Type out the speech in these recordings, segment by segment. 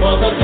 for the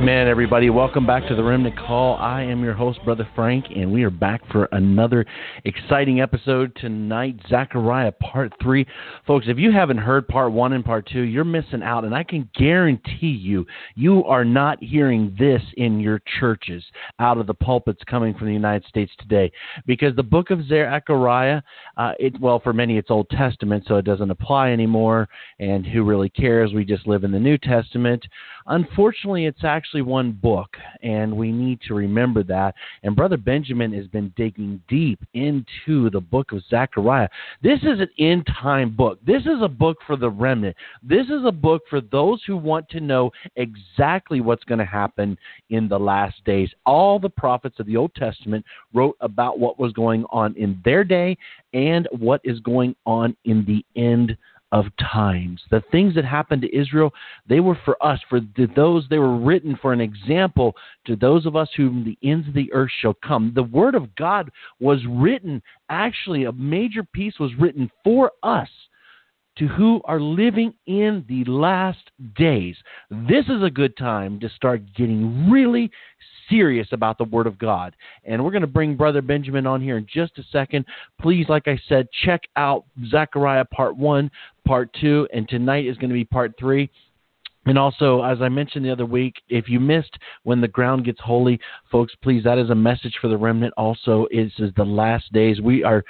Amen, everybody. Welcome back to the Remnant Call. I am your host, Brother Frank, and we are back for another exciting episode tonight, Zechariah Part 3. Folks, if you haven't heard Part 1 and Part 2, you're missing out, and I can guarantee you, you are not hearing this in your churches out of the pulpits coming from the United States today. Because the book of Zechariah, uh, it, well, for many it's Old Testament, so it doesn't apply anymore, and who really cares? We just live in the New Testament. Unfortunately, it's actually one book, and we need to remember that. And Brother Benjamin has been digging deep into the book of Zechariah. This is an end time book. This is a book for the remnant. This is a book for those who want to know exactly what's going to happen in the last days. All the prophets of the Old Testament wrote about what was going on in their day and what is going on in the end of times. The things that happened to Israel, they were for us, for those they were written for an example to those of us whom the ends of the earth shall come. The word of God was written, actually a major piece was written for us to who are living in the last days. This is a good time to start getting really serious about the Word of God. And we're going to bring Brother Benjamin on here in just a second. Please, like I said, check out Zechariah Part 1, Part 2, and tonight is going to be Part 3. And also, as I mentioned the other week, if you missed when the ground gets holy, folks, please, that is a message for the remnant. Also, it is the last days. We are,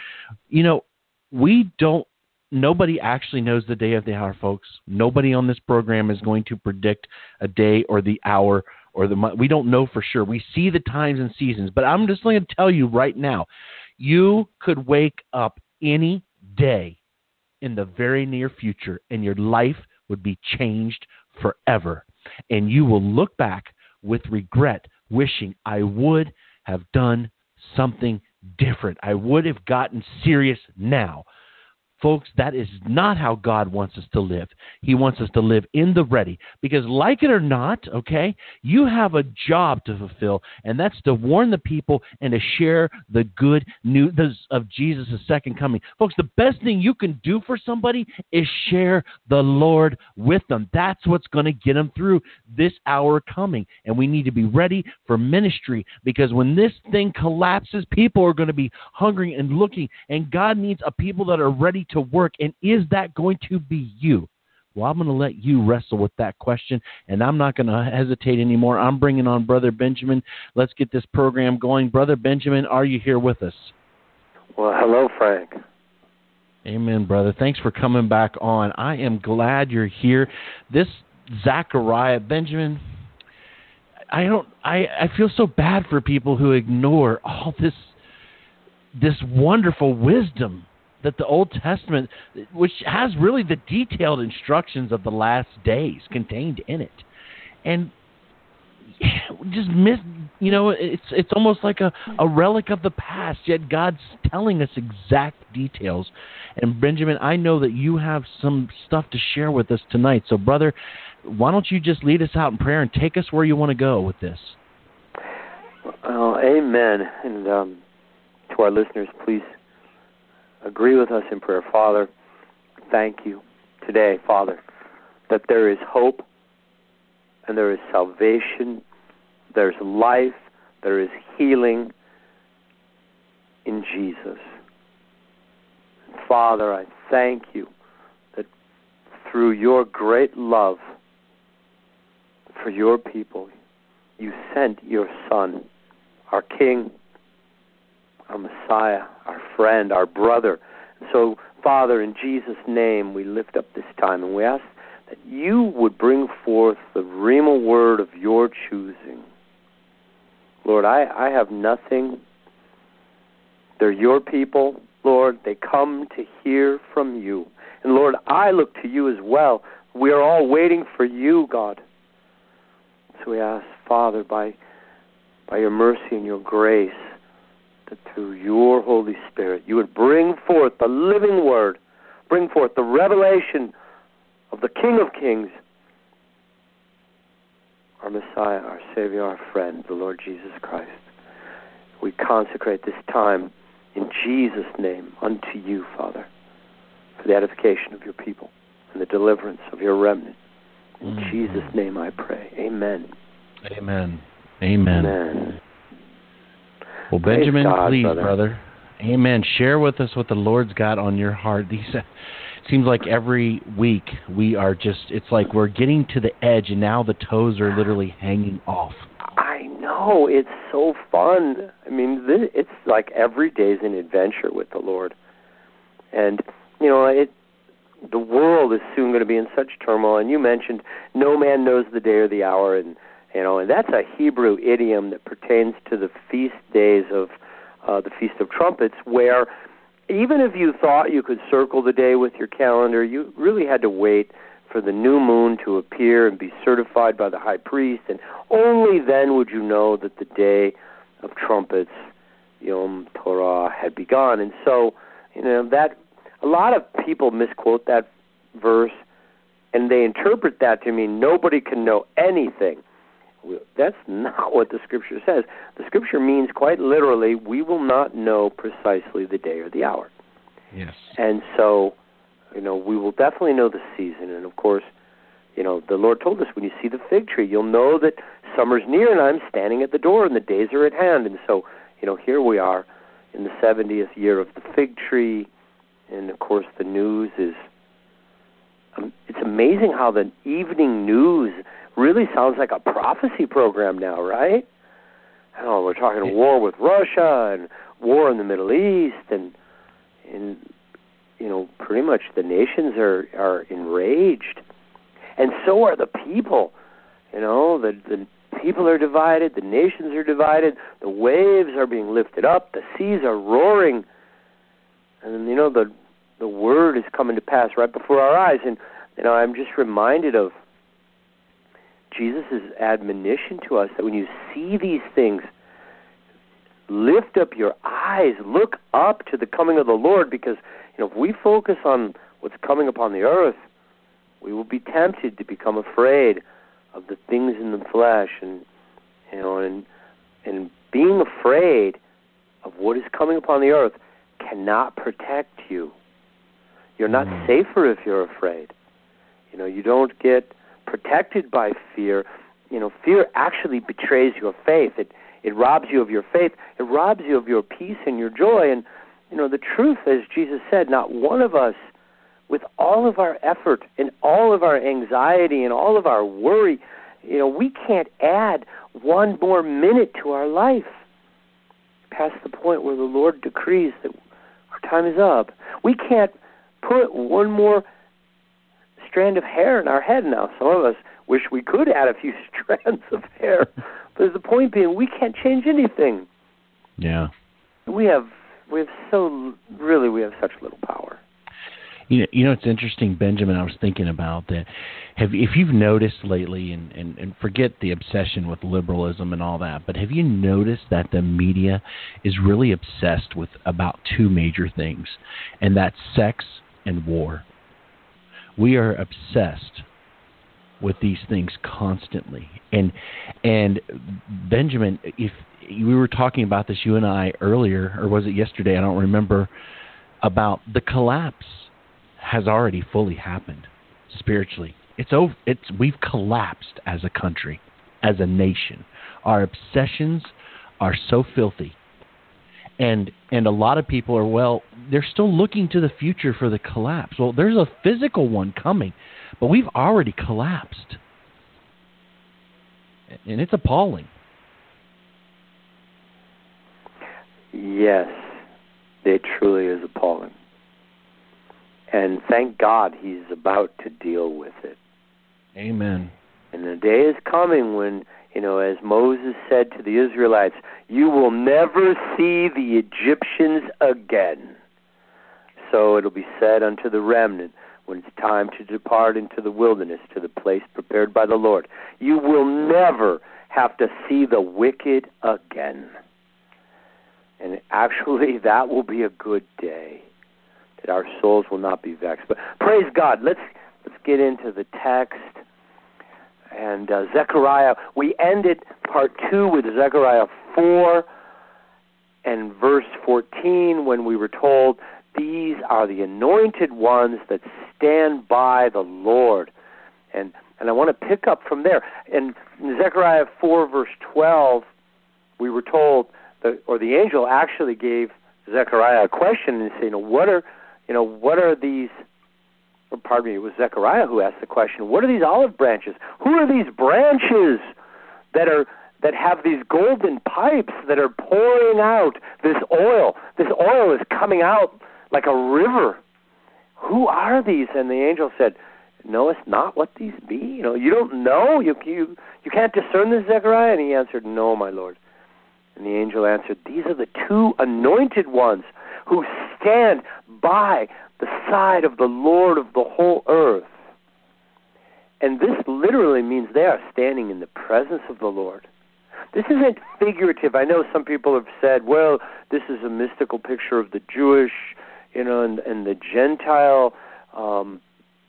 you know, we don't nobody actually knows the day of the hour, folks. Nobody on this program is going to predict a day or the hour or the month. We don't know for sure. We see the times and seasons, but I'm just going to tell you right now, you could wake up any day in the very near future, and your life would be changed forever. And you will look back with regret, wishing I would have done something different. I would have gotten serious now. Folks, that is not how God wants us to live. He wants us to live in the ready. Because, like it or not, okay, you have a job to fulfill, and that's to warn the people and to share the good news of Jesus' second coming. Folks, the best thing you can do for somebody is share the Lord with them. That's what's going to get them through this hour coming. And we need to be ready for ministry because when this thing collapses, people are going to be hungry and looking, and God needs a people that are ready to work? And is that going to be you? Well, I'm going to let you wrestle with that question, and I'm not going to hesitate anymore. I'm bringing on Brother Benjamin. Let's get this program going. Brother Benjamin, are you here with us? Well, hello, Frank. Amen, brother. Thanks for coming back on. I am glad you're here. This Zechariah Benjamin, I don't. I I feel so bad for people who ignore all this this wonderful wisdom that the Old Testament, which has really the detailed instructions of the last days contained in it, and just miss, you know, it's it's almost like a, a relic of the past. Yet God's telling us exact details. And Benjamin, I know that you have some stuff to share with us tonight. So, brother, why don't you just lead us out in prayer and take us where you want to go with this? Uh, amen. And um, to our listeners, please agree with us in prayer. Father, thank you today, Father, that there is hope and there is salvation, there's life, there is healing in Jesus. Father, I thank you that through your great love for your people, you sent your Son, our King, our Messiah, our friend, our brother. So, Father, in Jesus' name, we lift up this time and we ask that you would bring forth the Rhema word of your choosing. Lord, I, I have nothing. They're your people, Lord. They come to hear from you. And Lord, I look to you as well. We are all waiting for you, God. So we ask, Father, by by your mercy and your grace, through your Holy Spirit you would bring forth the living word, bring forth the revelation of the King of Kings, our Messiah, our Savior, our friend, the Lord Jesus Christ. We consecrate this time in Jesus' name unto you, Father, for the edification of your people and the deliverance of your remnant. In mm-hmm. Jesus' name I pray. Amen. Amen. Amen. Amen. Well, Benjamin, God, please, brother. brother. Amen. Share with us what the Lord's got on your heart. These uh, seems like every week we are just it's like we're getting to the edge and now the toes are literally hanging off. I know. It's so fun. I mean, this, it's like every day's an adventure with the Lord. And, you know, it the world is soon going to be in such turmoil and you mentioned no man knows the day or the hour and you know, and that's a Hebrew idiom that pertains to the feast days of uh, the Feast of Trumpets, where even if you thought you could circle the day with your calendar, you really had to wait for the new moon to appear and be certified by the high priest, and only then would you know that the day of trumpets, Yom Teruah, had begun. And so, you know, that a lot of people misquote that verse, and they interpret that to mean nobody can know anything that's not what the scripture says. The scripture means quite literally, we will not know precisely the day or the hour. Yes. And so, you know, we will definitely know the season. And of course, you know, the Lord told us when you see the fig tree, you'll know that summer's near and I'm standing at the door and the days are at hand. And so, you know, here we are in the 70th year of the fig tree. And of course, the news is um, it's amazing how the evening news really sounds like a prophecy program now, right? Oh, we're talking war with Russia and war in the Middle East, and and you know, pretty much the nations are are enraged, and so are the people. You know, the the people are divided, the nations are divided, the waves are being lifted up, the seas are roaring, and you know the the word is coming to pass right before our eyes. And you know, I'm just reminded of Jesus' admonition to us that when you see these things, lift up your eyes, look up to the coming of the Lord, because you know if we focus on what's coming upon the earth, we will be tempted to become afraid of the things in the flesh, and you know, and and being afraid of what is coming upon the earth cannot protect you. You're not mm. safer if you're afraid. You know, you don't get protected by fear, you know, fear actually betrays your faith. It it robs you of your faith. It robs you of your peace and your joy. And you know, the truth, as Jesus said, not one of us, with all of our effort and all of our anxiety and all of our worry, you know, we can't add one more minute to our life past the point where the Lord decrees that our time is up. We can't put one more strand of hair in our head now. Some of us wish we could add a few strands of hair, but the point being, we can't change anything. Yeah. We have we have so really we have such little power. You know, you know, it's interesting, Benjamin. I was thinking about that. Have if you've noticed lately, and, and and forget the obsession with liberalism and all that, but have you noticed that the media is really obsessed with about two major things, and that's sex and war. We are obsessed with these things constantly. And and Benjamin, if we were talking about this, you and I earlier, or was it yesterday? I don't remember. About the collapse has already fully happened spiritually. It's over. It's we've collapsed as a country, as a nation. Our obsessions are so filthy and and a lot of people are well they're still looking to the future for the collapse. Well there's a physical one coming but we've already collapsed. And it's appalling. Yes it truly is appalling. And thank god he's about to deal with it. Amen. And the day is coming when, you know, as Moses said to the Israelites, you will never see the Egyptians again. So it'll be said unto the remnant when it's time to depart into the wilderness to the place prepared by the Lord. You will never have to see the wicked again. And actually, that will be a good day. That our souls will not be vexed. But praise God. Let's let's get into the text. And uh, Zechariah, we ended part two with Zechariah four and verse fourteen when we were told these are the anointed ones that stand by the Lord. And and I want to pick up from there. In Zechariah 4, verse 12, we were told, that, or the angel actually gave Zechariah a question and said, you know, what are, you know, what are these? Pardon me, it was Zechariah who asked the question. What are these olive branches? Who are these branches that are that have these golden pipes that are pouring out this oil? This oil is coming out like a river. Who are these? And the angel said, knowest not what these be? You know, you don't know. You you you can't discern this, Zechariah. And he answered, No, my lord. And the angel answered, These are the two anointed ones who stand by the side of the Lord of the whole earth. And this literally means they are standing in the presence of the Lord. This isn't figurative. I know some people have said, well, this is a mystical picture of the Jewish, you know, and, and the Gentile um,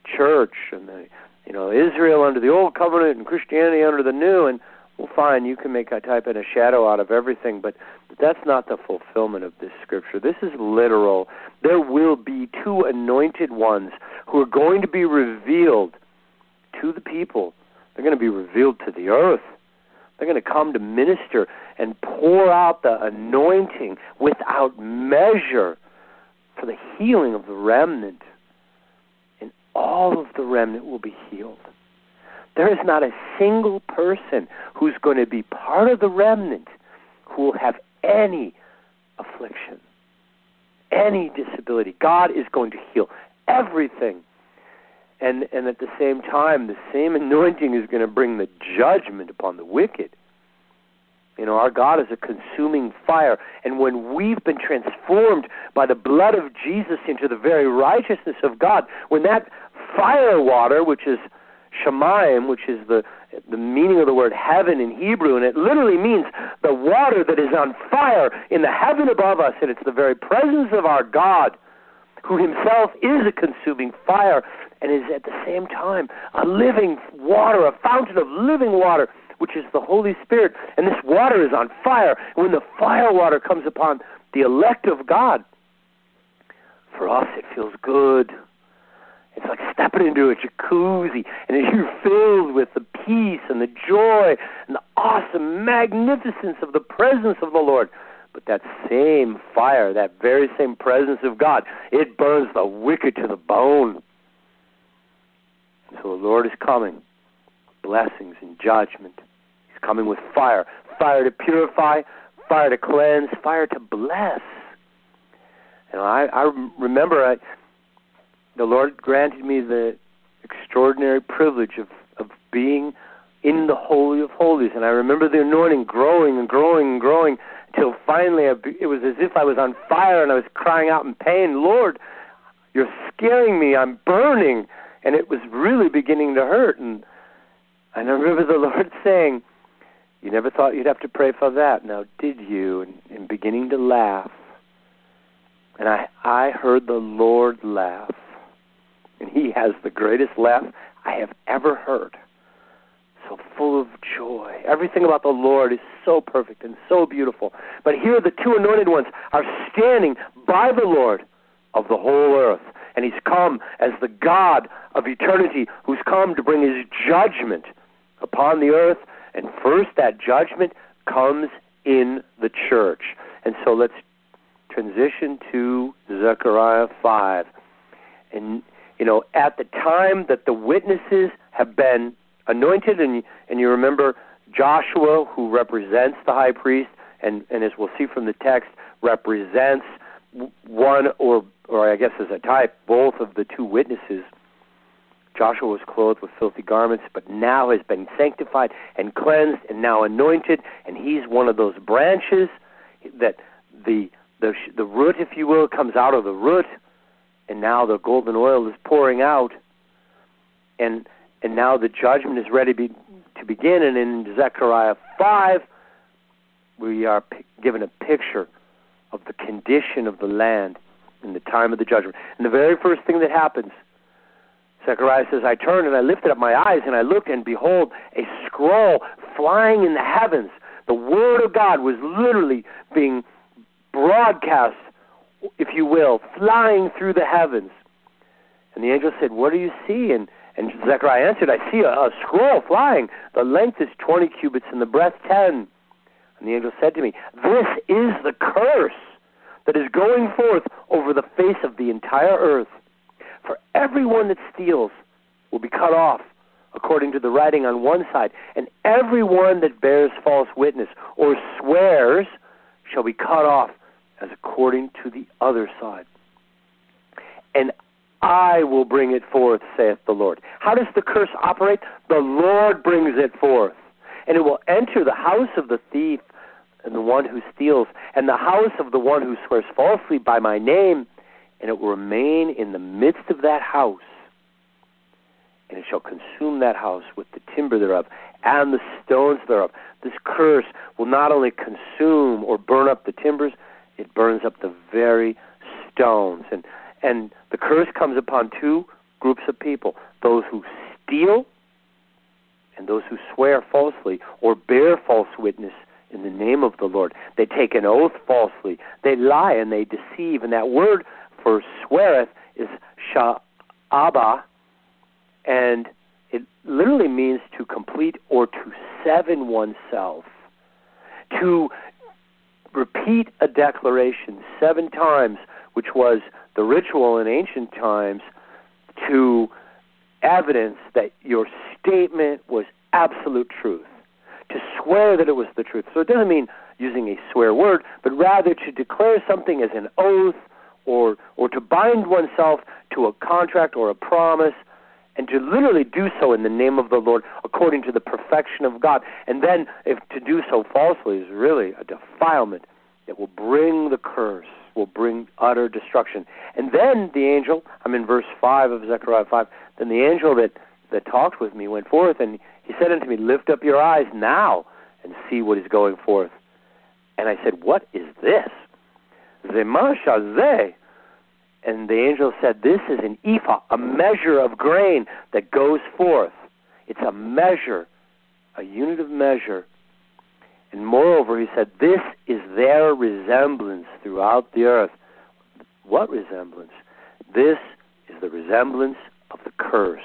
church and the you know Israel under the old covenant and Christianity under the new and well fine you can make a type in a shadow out of everything but that's not the fulfillment of this scripture. This is literal. There will be two anointed ones who are going to be revealed to the people. They're going to be revealed to the earth. They're going to come to minister and pour out the anointing without measure for the healing of the remnant. And all of the remnant will be healed. There is not a single person who's going to be part of the remnant who will have any affliction, any disability. God is going to heal everything. And and at the same time, the same anointing is going to bring the judgment upon the wicked. You know, our God is a consuming fire. And when we've been transformed by the blood of Jesus into the very righteousness of God, when that fire water, which is Shemaim, which is the the meaning of the word heaven in Hebrew, and it literally means the water that is on fire in the heaven above us, and it's the very presence of our God, who Himself is a consuming fire, and is at the same time a living water, a fountain of living water, which is the Holy Spirit, and this water is on fire. And when the fire water comes upon the elect of God, for us it feels good it's like stepping into a jacuzzi, and you're filled with the peace and the joy and the awesome magnificence of the presence of the Lord. But that same fire, that very same presence of God, it burns the wicked to the bone. So the Lord is coming, blessings and judgment. He's coming with fire fire to purify, fire to cleanse, fire to bless. And I, I remember I, the Lord granted me the extraordinary privilege of, of being in the Holy of Holies. And I remember the anointing growing and growing and growing until finally I, it was as if I was on fire and I was crying out in pain, Lord, you're scaring me. I'm burning. And it was really beginning to hurt. And I remember the Lord saying, You never thought you'd have to pray for that. Now, did you? And, and beginning to laugh. And I, I heard the Lord laugh and he has the greatest laugh I have ever heard. So full of joy. Everything about the Lord is so perfect and so beautiful. But here the two anointed ones are standing by the Lord of the whole earth. And he's come as the God of eternity who's come to bring his judgment upon the earth. And first, that judgment comes in the church. And so let's transition to Zechariah 5. And you know, at the time that the witnesses have been anointed, and and you remember Joshua, who represents the high priest, and and as we'll see from the text, represents one or or I guess as a type both of the two witnesses. Joshua was clothed with filthy garments, but now has been sanctified and cleansed and now anointed, and he's one of those branches that the the the root, if you will, comes out of the root, and now the golden oil is pouring out, and and now the judgment is ready be, to begin. And in Zechariah five, we are p- given a picture of the condition of the land in the time of the judgment. And the very first thing that happens, Zechariah says, I turned and I lifted up my eyes and I looked, and behold, a scroll flying in the heavens. The Word of God was literally being broadcast, if you will, flying through the heavens. And the angel said, What do you see? And, and Zechariah answered, I see a, a scroll flying. The length is 20 cubits and the breadth 10. And the angel said to me, This is the curse that is going forth over the face of the entire earth. For everyone that steals will be cut off, according to the writing on one side, and everyone that bears false witness or swears shall be cut off as according to the other side. And I will bring it forth, saith the Lord. How does the curse operate? The Lord brings it forth. And it will enter the house of the thief and the one who steals, and the house of the one who swears falsely by my name, and it will remain in the midst of that house. And it shall consume that house with the timber thereof and the stones thereof. This curse will not only consume or burn up the timbers, it burns up the very stones. And and the curse comes upon two groups of people those who steal and those who swear falsely or bear false witness in the name of the Lord. They take an oath falsely. They lie and they deceive. And that word for sweareth is sha'aba, and it literally means to complete or to seven oneself. To repeat a declaration seven times, which was the ritual in ancient times, to evidence that your statement was absolute truth to swear that it was the truth. So it doesn't mean using a swear word, but rather to declare something as an oath or or to bind oneself to a contract or a promise and to literally do so in the name of the Lord according to the perfection of God. And then if to do so falsely is really a defilement that will bring the curse, will bring utter destruction. And then the angel, I'm in verse 5 of Zechariah 5, then the angel that that talked with me went forth and he said unto me, Lift up your eyes now and see what is going forth. And I said, What is this? Zema shazeh. And the angel said, This is an ephah, a measure of grain that goes forth. It's a measure, a unit of measure. And moreover, he said, This is their resemblance throughout the earth. What resemblance? This is the resemblance of the curse.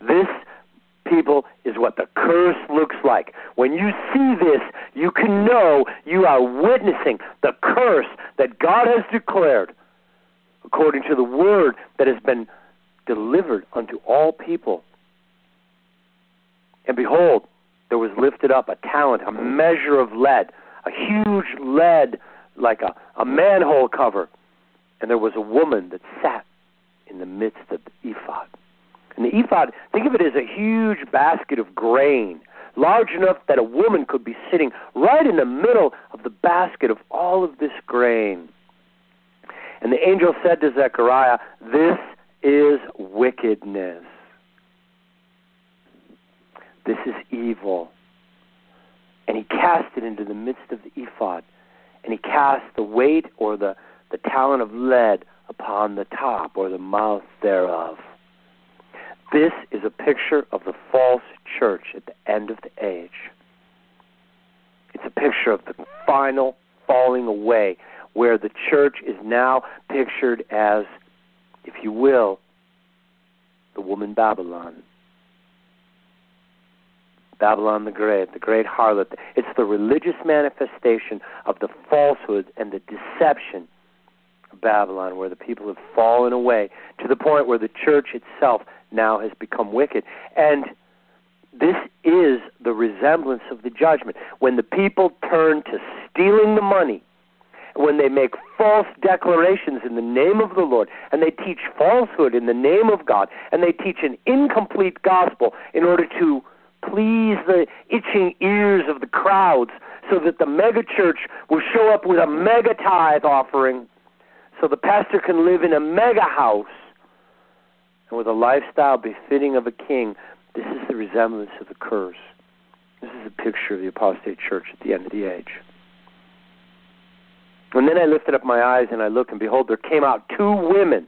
This people is what the curse looks like. When you see this, you can know you are witnessing the curse that God has declared according to the word that has been delivered unto all people. And behold, there was lifted up a talent, a mm. measure of lead, a huge lead like a, a manhole cover. And there was a woman that sat in the midst of the ephod. And the ephod, think of it as a huge basket of grain, large enough that a woman could be sitting right in the middle of the basket of all of this grain. And the angel said to Zechariah, This is wickedness. This is evil. And he cast it into the midst of the ephod, and he cast the weight or the, the talent of lead upon the top or the mouth thereof. This is a picture of the false church at the end of the age. It's a picture of the final falling away, where the church is now pictured as, if you will, the woman Babylon. Babylon the Great, the great harlot. It's the religious manifestation of the falsehood and the deception of Babylon, where the people have fallen away to the point where the church itself now has become wicked. And this is the resemblance of the judgment. When the people turn to stealing the money when they make false declarations in the name of the Lord, and they teach falsehood in the name of God, and they teach an incomplete gospel in order to please the itching ears of the crowds so that the megachurch will show up with a mega tithe offering so the pastor can live in a mega house and with a lifestyle befitting of a king. This is the resemblance of the curse. This is a picture of the apostate church at the end of the age. And then I lifted up my eyes and I looked, and behold, there came out two women,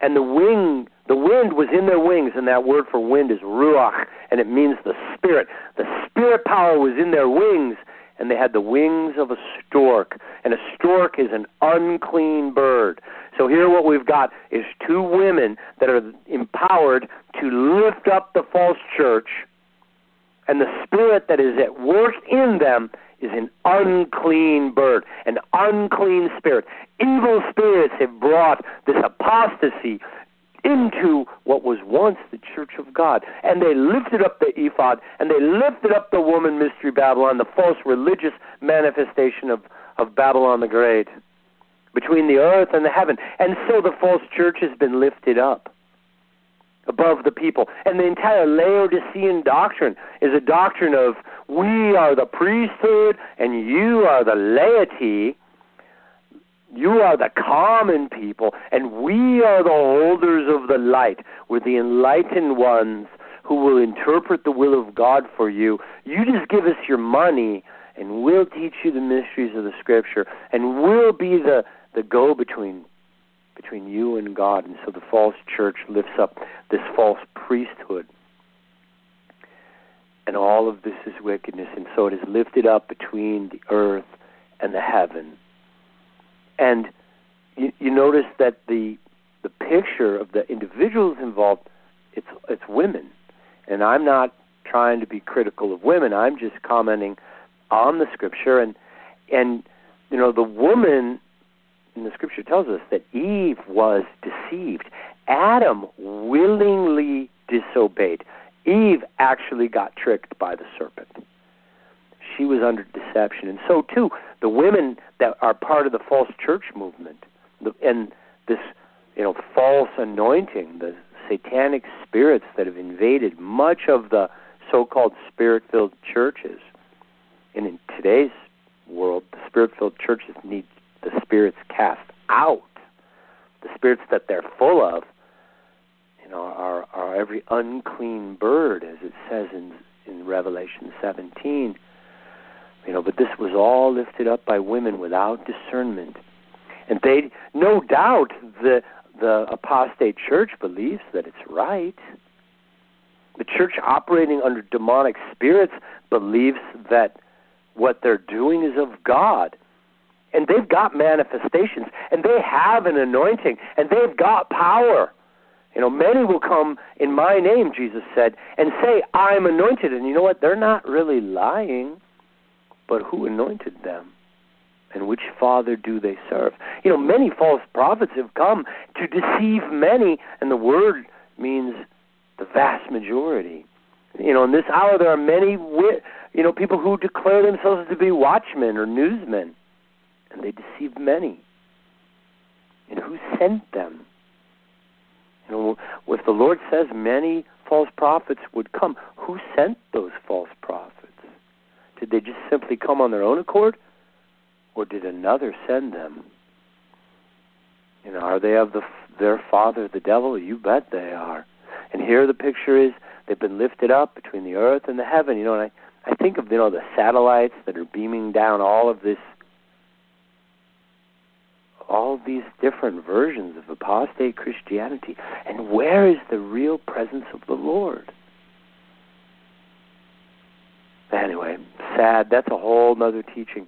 and the wing, the wind was in their wings, and that word for wind is ruach, and it means the spirit. The spirit power was in their wings, and they had the wings of a stork, and a stork is an unclean bird. So here, what we've got is two women that are empowered to lift up the false church and the spirit that is at work in them is an unclean bird, an unclean spirit. Evil spirits have brought this apostasy into what was once the church of God. And they lifted up the ephod, and they lifted up the woman mystery Babylon, the false religious manifestation of, of Babylon the Great, between the earth and the heaven. And so the false church has been lifted up above the people. And the entire Laodicean doctrine is a doctrine of we are the priesthood and you are the laity. You are the common people, and we are the holders of the light. We're the enlightened ones who will interpret the will of God for you. You just give us your money, and we'll teach you the mysteries of the Scripture, and we'll be the, the go between between you and God. And so the false church lifts up this false priesthood. And all of this is wickedness. And so it is lifted up between the earth and the heaven. And you, you notice that the the picture of the individuals involved, it's it's women. And I'm not trying to be critical of women. I'm just commenting on the scripture and and you know the woman in the scripture tells us that Eve was deceived. Adam willingly disobeyed. Eve actually got tricked by the serpent. She was under deception. And so, too, the women that are part of the false church movement and this you know false anointing, the satanic spirits that have invaded much of the so-called spirit-filled churches. And in today's world, the spirit-filled churches need the spirits cast out, the spirits that they're full of, you know, are, are every unclean bird, as it says in in Revelation 17. You know, but this was all lifted up by women without discernment, and they, no doubt, the the apostate church believes that it's right. The church operating under demonic spirits believes that what they're doing is of God and they've got manifestations and they have an anointing and they've got power. You know, many will come in my name, Jesus said, and say, I'm anointed. And you know what? They're not really lying, but who anointed them? And which Father do they serve? You know, many false prophets have come to deceive many, and the word means the vast majority. You know, in this hour there are many, you know, people who declare themselves to be watchmen or newsmen and they deceive many. And who sent them? You know, if the Lord says many false prophets would come, who sent those false prophets? Did they just simply come on their own accord, or did another send them? You know, are they of the their father, the devil? You bet they are. And here the picture is they've been lifted up between the earth and the heaven. You know, and I I think of you know the satellites that are beaming down all of this all these different versions of apostate Christianity. And where is the real presence of the Lord? Anyway, sad. That's a whole other teaching.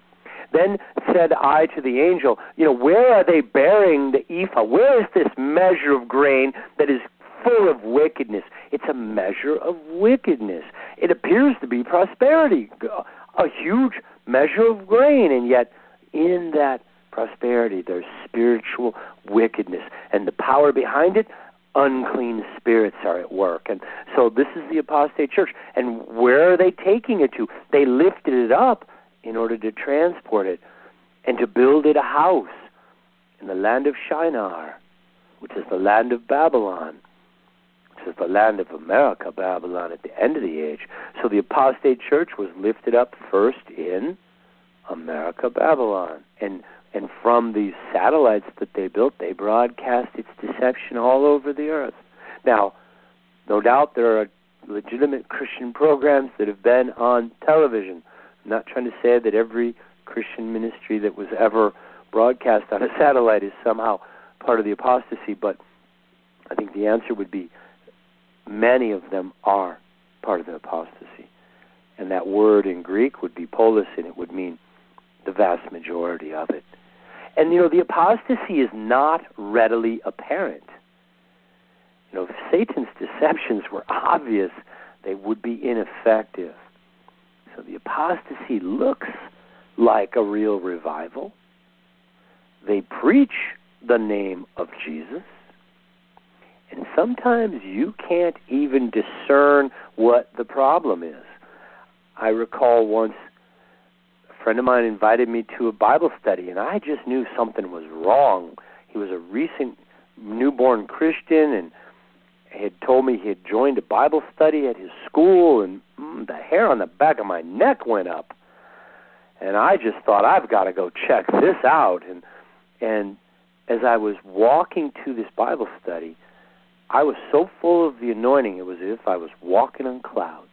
Then said I to the angel, You know, where are they bearing the ephah? Where is this measure of grain that is full of wickedness? It's a measure of wickedness. It appears to be prosperity, a huge measure of grain, and yet in that prosperity, there's spiritual wickedness. And the power behind it, unclean spirits are at work. And so this is the apostate church. And where are they taking it to? They lifted it up in order to transport it and to build it a house in the land of Shinar, which is the land of Babylon, which is the land of America, Babylon, at the end of the age. So the apostate church was lifted up first in America, Babylon. And and from these satellites that they built, they broadcast its deception all over the earth. Now, no doubt there are legitimate Christian programs that have been on television. I'm not trying to say that every Christian ministry that was ever broadcast on a satellite is somehow part of the apostasy, but I think the answer would be many of them are part of the apostasy. And that word in Greek would be polis, and it would mean the vast majority of it. And, you know, the apostasy is not readily apparent. You know, if Satan's deceptions were obvious, they would be ineffective. So the apostasy looks like a real revival. They preach the name of Jesus. And sometimes you can't even discern what the problem is. I recall once friend of mine invited me to a Bible study, and I just knew something was wrong. He was a recent newborn Christian and had told me he had joined a Bible study at his school, and mm, the hair on the back of my neck went up. And I just thought I've got to go check this out. And and as I was walking to this Bible study, I was so full of the anointing, it was as if I was walking on clouds.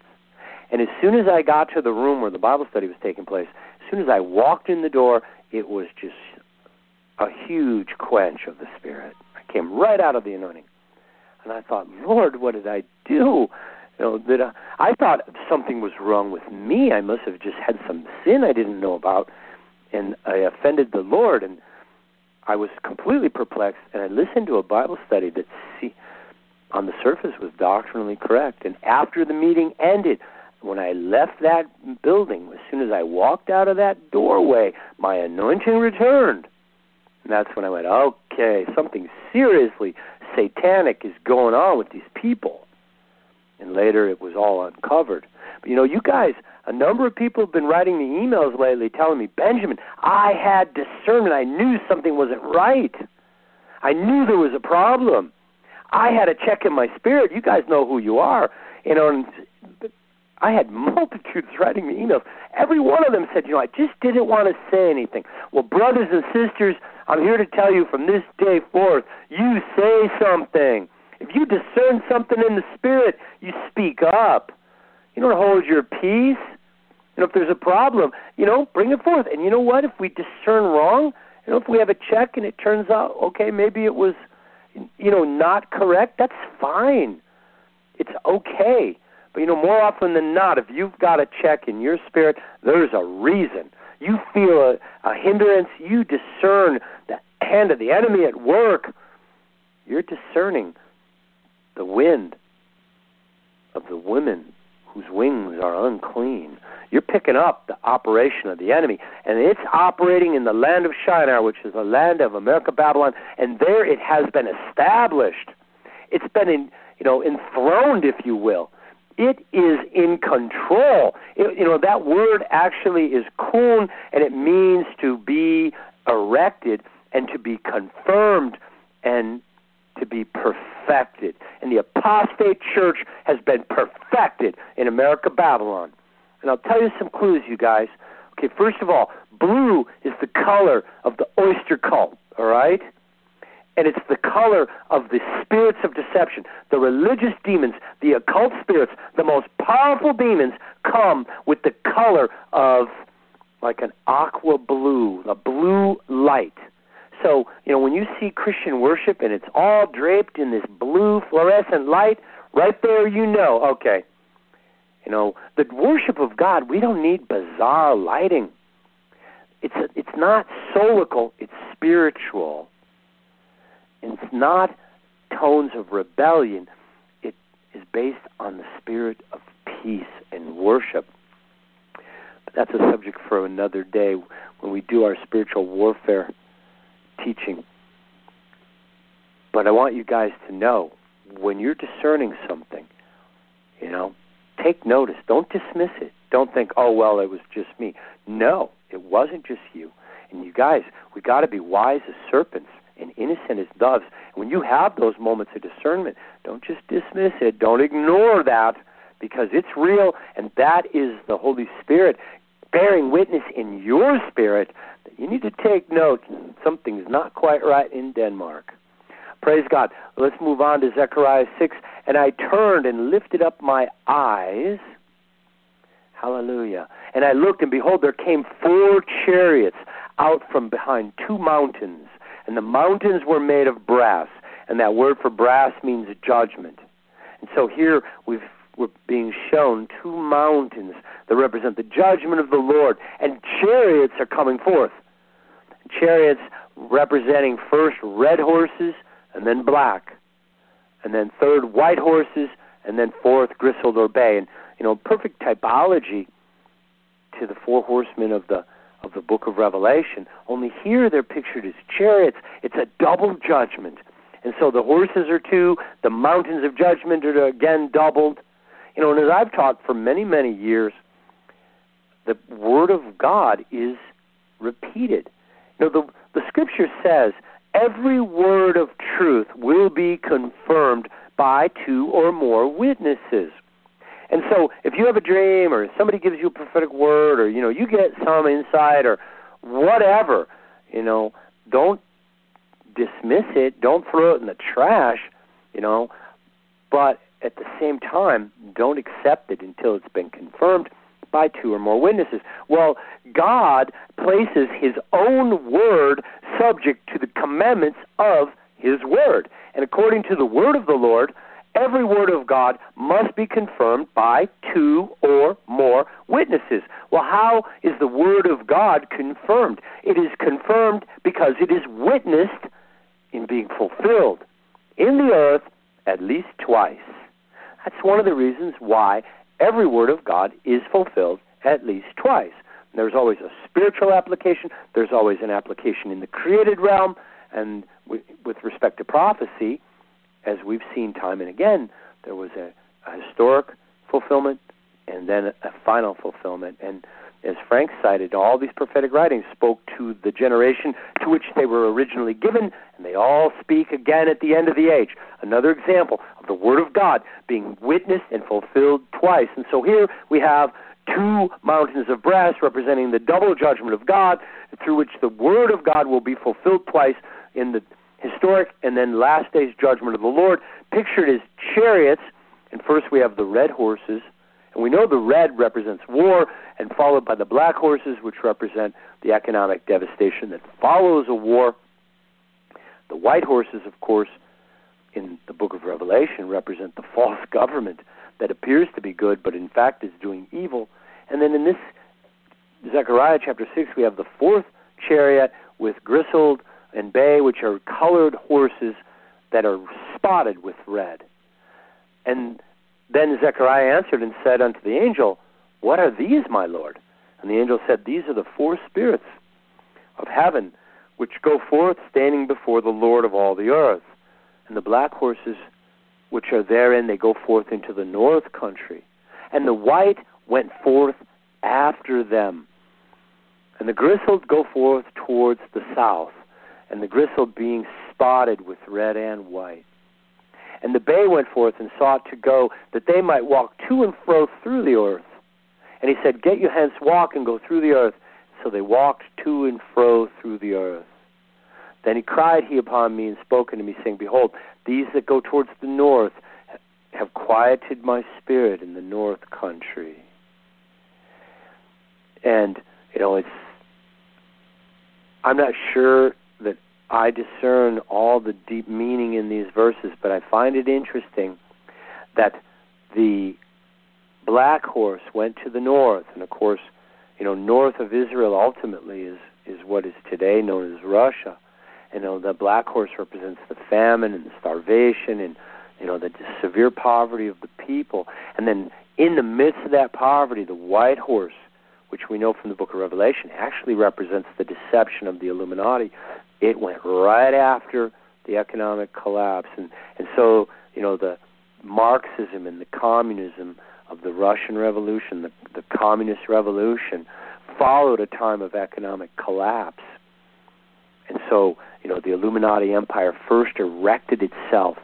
And as soon as I got to the room where the Bible study was taking place, soon as I walked in the door, it was just a huge quench of the Spirit. I came right out of the anointing. And I thought, Lord, what did I do? You know, that I, I thought something was wrong with me. I must have just had some sin I didn't know about, and I offended the Lord. And I was completely perplexed, and I listened to a Bible study that, see, on the surface was doctrinally correct. And after the meeting ended, when I left that building, as soon as I walked out of that doorway, my anointing returned. And that's when I went, okay, something seriously satanic is going on with these people. And later it was all uncovered. But you know, you guys, a number of people have been writing me emails lately telling me, Benjamin, I had discernment. I knew something wasn't right. I knew there was a problem. I had a check in my spirit. You guys know who you are. You know, and I had multitudes writing me emails. Every one of them said, you know, I just didn't want to say anything. Well, brothers and sisters, I'm here to tell you from this day forth, you say something. If you discern something in the spirit, you speak up. You don't hold your peace. And if there's a problem, you know, bring it forth. And you know what? If we discern wrong, you know, if we have a check and it turns out, okay, maybe it was, you know, not correct, that's fine. It's okay. But, you know, more often than not, if you've got a check in your spirit, there's a reason. You feel a, a hindrance, you discern the hand of the enemy at work. You're discerning the wind of the women whose wings are unclean. You're picking up the operation of the enemy, and it's operating in the land of Shinar, which is the land of America, Babylon, and there it has been established. It's been, in, you know, enthroned, if you will. It is in control. It, you know that word actually is kun, and it means to be erected and to be confirmed and to be perfected. And the apostate church has been perfected in America, Babylon. And I'll tell you some clues, you guys. Okay, first of all, blue is the color of the oyster cult, all right? And it's the color of the spirits of deception. The religious demons, the occult spirits, the most powerful demons come with the color of like an aqua blue, a blue light. So, you know, when you see Christian worship and it's all draped in this blue fluorescent light, right there you know, okay. You know, the worship of God, we don't need bizarre lighting. It's a, it's not soulical, it's spiritual. It's not tones of rebellion. It is based on the spirit of peace and worship. That's a subject for another day when we do our spiritual warfare teaching. But I want you guys to know when you're discerning something, you know, take notice. Don't dismiss it. Don't think, oh, well, it was just me. No, it wasn't just you. And you guys, we got to be wise as serpents and innocent as doves. When you have those moments of discernment, don't just dismiss it. Don't ignore that because it's real, and that is the Holy Spirit bearing witness in your spirit that you need to take note. Something's not quite right in Denmark. Praise God. Let's move on to Zechariah 6. And I turned and lifted up my eyes. Hallelujah. And I looked, and behold, there came four chariots out from behind two mountains. And the mountains were made of brass. And that word for brass means judgment. And so here we've we're being shown two mountains that represent the judgment of the Lord, and chariots are coming forth. Chariots representing first red horses and then black, and then third white horses, and then fourth grizzled or bay. And you know, perfect typology to the four horsemen of the of the book of Revelation. Only here they're pictured as chariots. It's a double judgment. And so the horses are two, the mountains of judgment are again doubled. You know, and as I've taught for many, many years, the Word of God is repeated. You know, the, the Scripture says every word of truth will be confirmed by two or more witnesses. And so, if you have a dream, or somebody gives you a prophetic word, or you know, you get some insight, or whatever, you know, don't dismiss it. Don't throw it in the trash. You know, but at the same time, don't accept it until it's been confirmed by two or more witnesses. Well, God places his own word subject to the commandments of his word. And according to the word of the Lord, every word of God must be confirmed by two or more witnesses. Well, how is the word of God confirmed? It is confirmed because it is witnessed in being fulfilled in the earth at least twice. That's one of the reasons why every word of God is fulfilled at least twice. There's always a spiritual application, there's always an application in the created realm, and with respect to prophecy, as we've seen time and again, there was a, a historic fulfillment and then a final fulfillment. And as Frank cited, all these prophetic writings spoke to the generation to which they were originally given, and they all speak again at the end of the age. Another example of the Word of God being witnessed and fulfilled twice. And so here we have two mountains of brass representing the double judgment of God, through which the Word of God will be fulfilled twice in the historic and then last day's judgment of the Lord, pictured as chariots. And first we have the red horses and we know the red represents war, and followed by the black horses, which represent the economic devastation that follows a war. The white horses, of course, in the book of Revelation, represent the false government that appears to be good, but in fact is doing evil. And then in this Zechariah chapter 6, we have the fourth chariot with grizzled and bay, which are colored horses that are spotted with red. And then Zechariah answered and said unto the angel, What are these, my Lord? And the angel said, These are the four spirits of heaven which go forth standing before the Lord of all the earth. And the black horses which are therein, they go forth into the north country. And the white went forth after them. And the grizzled go forth towards the south, and the grizzled being spotted with red and white. And the bay went forth and sought to go, that they might walk to and fro through the earth. And he said, Get you hence, walk and go through the earth. So they walked to and fro through the earth. Then he cried he upon me and spoke unto me, saying, Behold, these that go towards the north have quieted my spirit in the north country. And, you know, it's, I'm not sure I discern all the deep meaning in these verses, but I find it interesting that the black horse went to the north, and of course, you know, north of Israel ultimately is is what is today known as Russia. You know, the black horse represents the famine and the starvation and you know the severe poverty of the people, and then in the midst of that poverty, the white horse which we know from the book of Revelation, actually represents the deception of the Illuminati it went right after the economic collapse, and and so you know the Marxism and the communism of the Russian Revolution, the, the communist revolution, followed a time of economic collapse And so, you know, the Illuminati empire first erected itself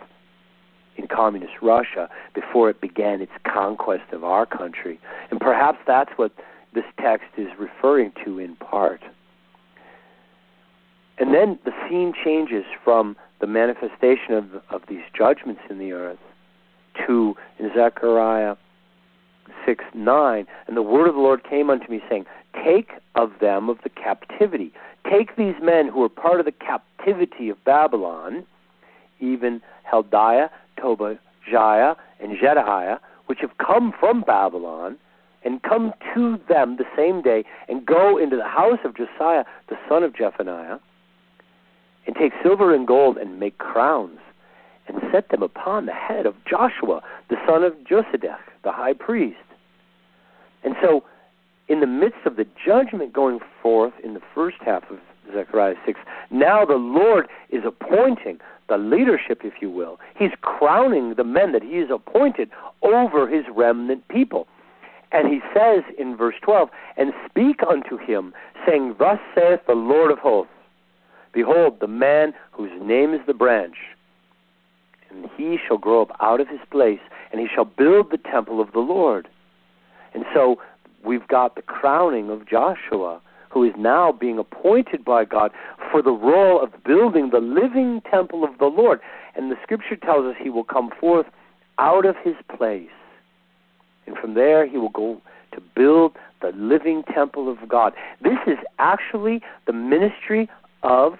in communist Russia before it began its conquest of our country. And perhaps that's what this text is referring to in part. And then the scene changes from the manifestation of, of these judgments in the earth to in Zechariah 6 9, and the word of the Lord came unto me, saying, Take of them of the captivity. Take these men who are part of the captivity of Babylon, even Heldiah, Tobijah, and Jedaiah, which have come from Babylon, and come to them the same day, and go into the house of Josiah, the son of Jephaniah, and take silver and gold, and make crowns, and set them upon the head of Joshua, the son of Josedech, the high priest. And so, in the midst of the judgment going forth in the first half of Zechariah 6, now the Lord is appointing the leadership, if you will. He's crowning the men that he has appointed over his remnant people. And he says in verse 12, And speak unto him, saying, Thus saith the Lord of hosts, Behold, the man whose name is the branch, and he shall grow up out of his place, and he shall build the temple of the Lord. And so we've got the crowning of Joshua, who is now being appointed by God for the role of building the living temple of the Lord. And the scripture tells us he will come forth out of his place. And from there he will go to build the living temple of God. This is actually the ministry of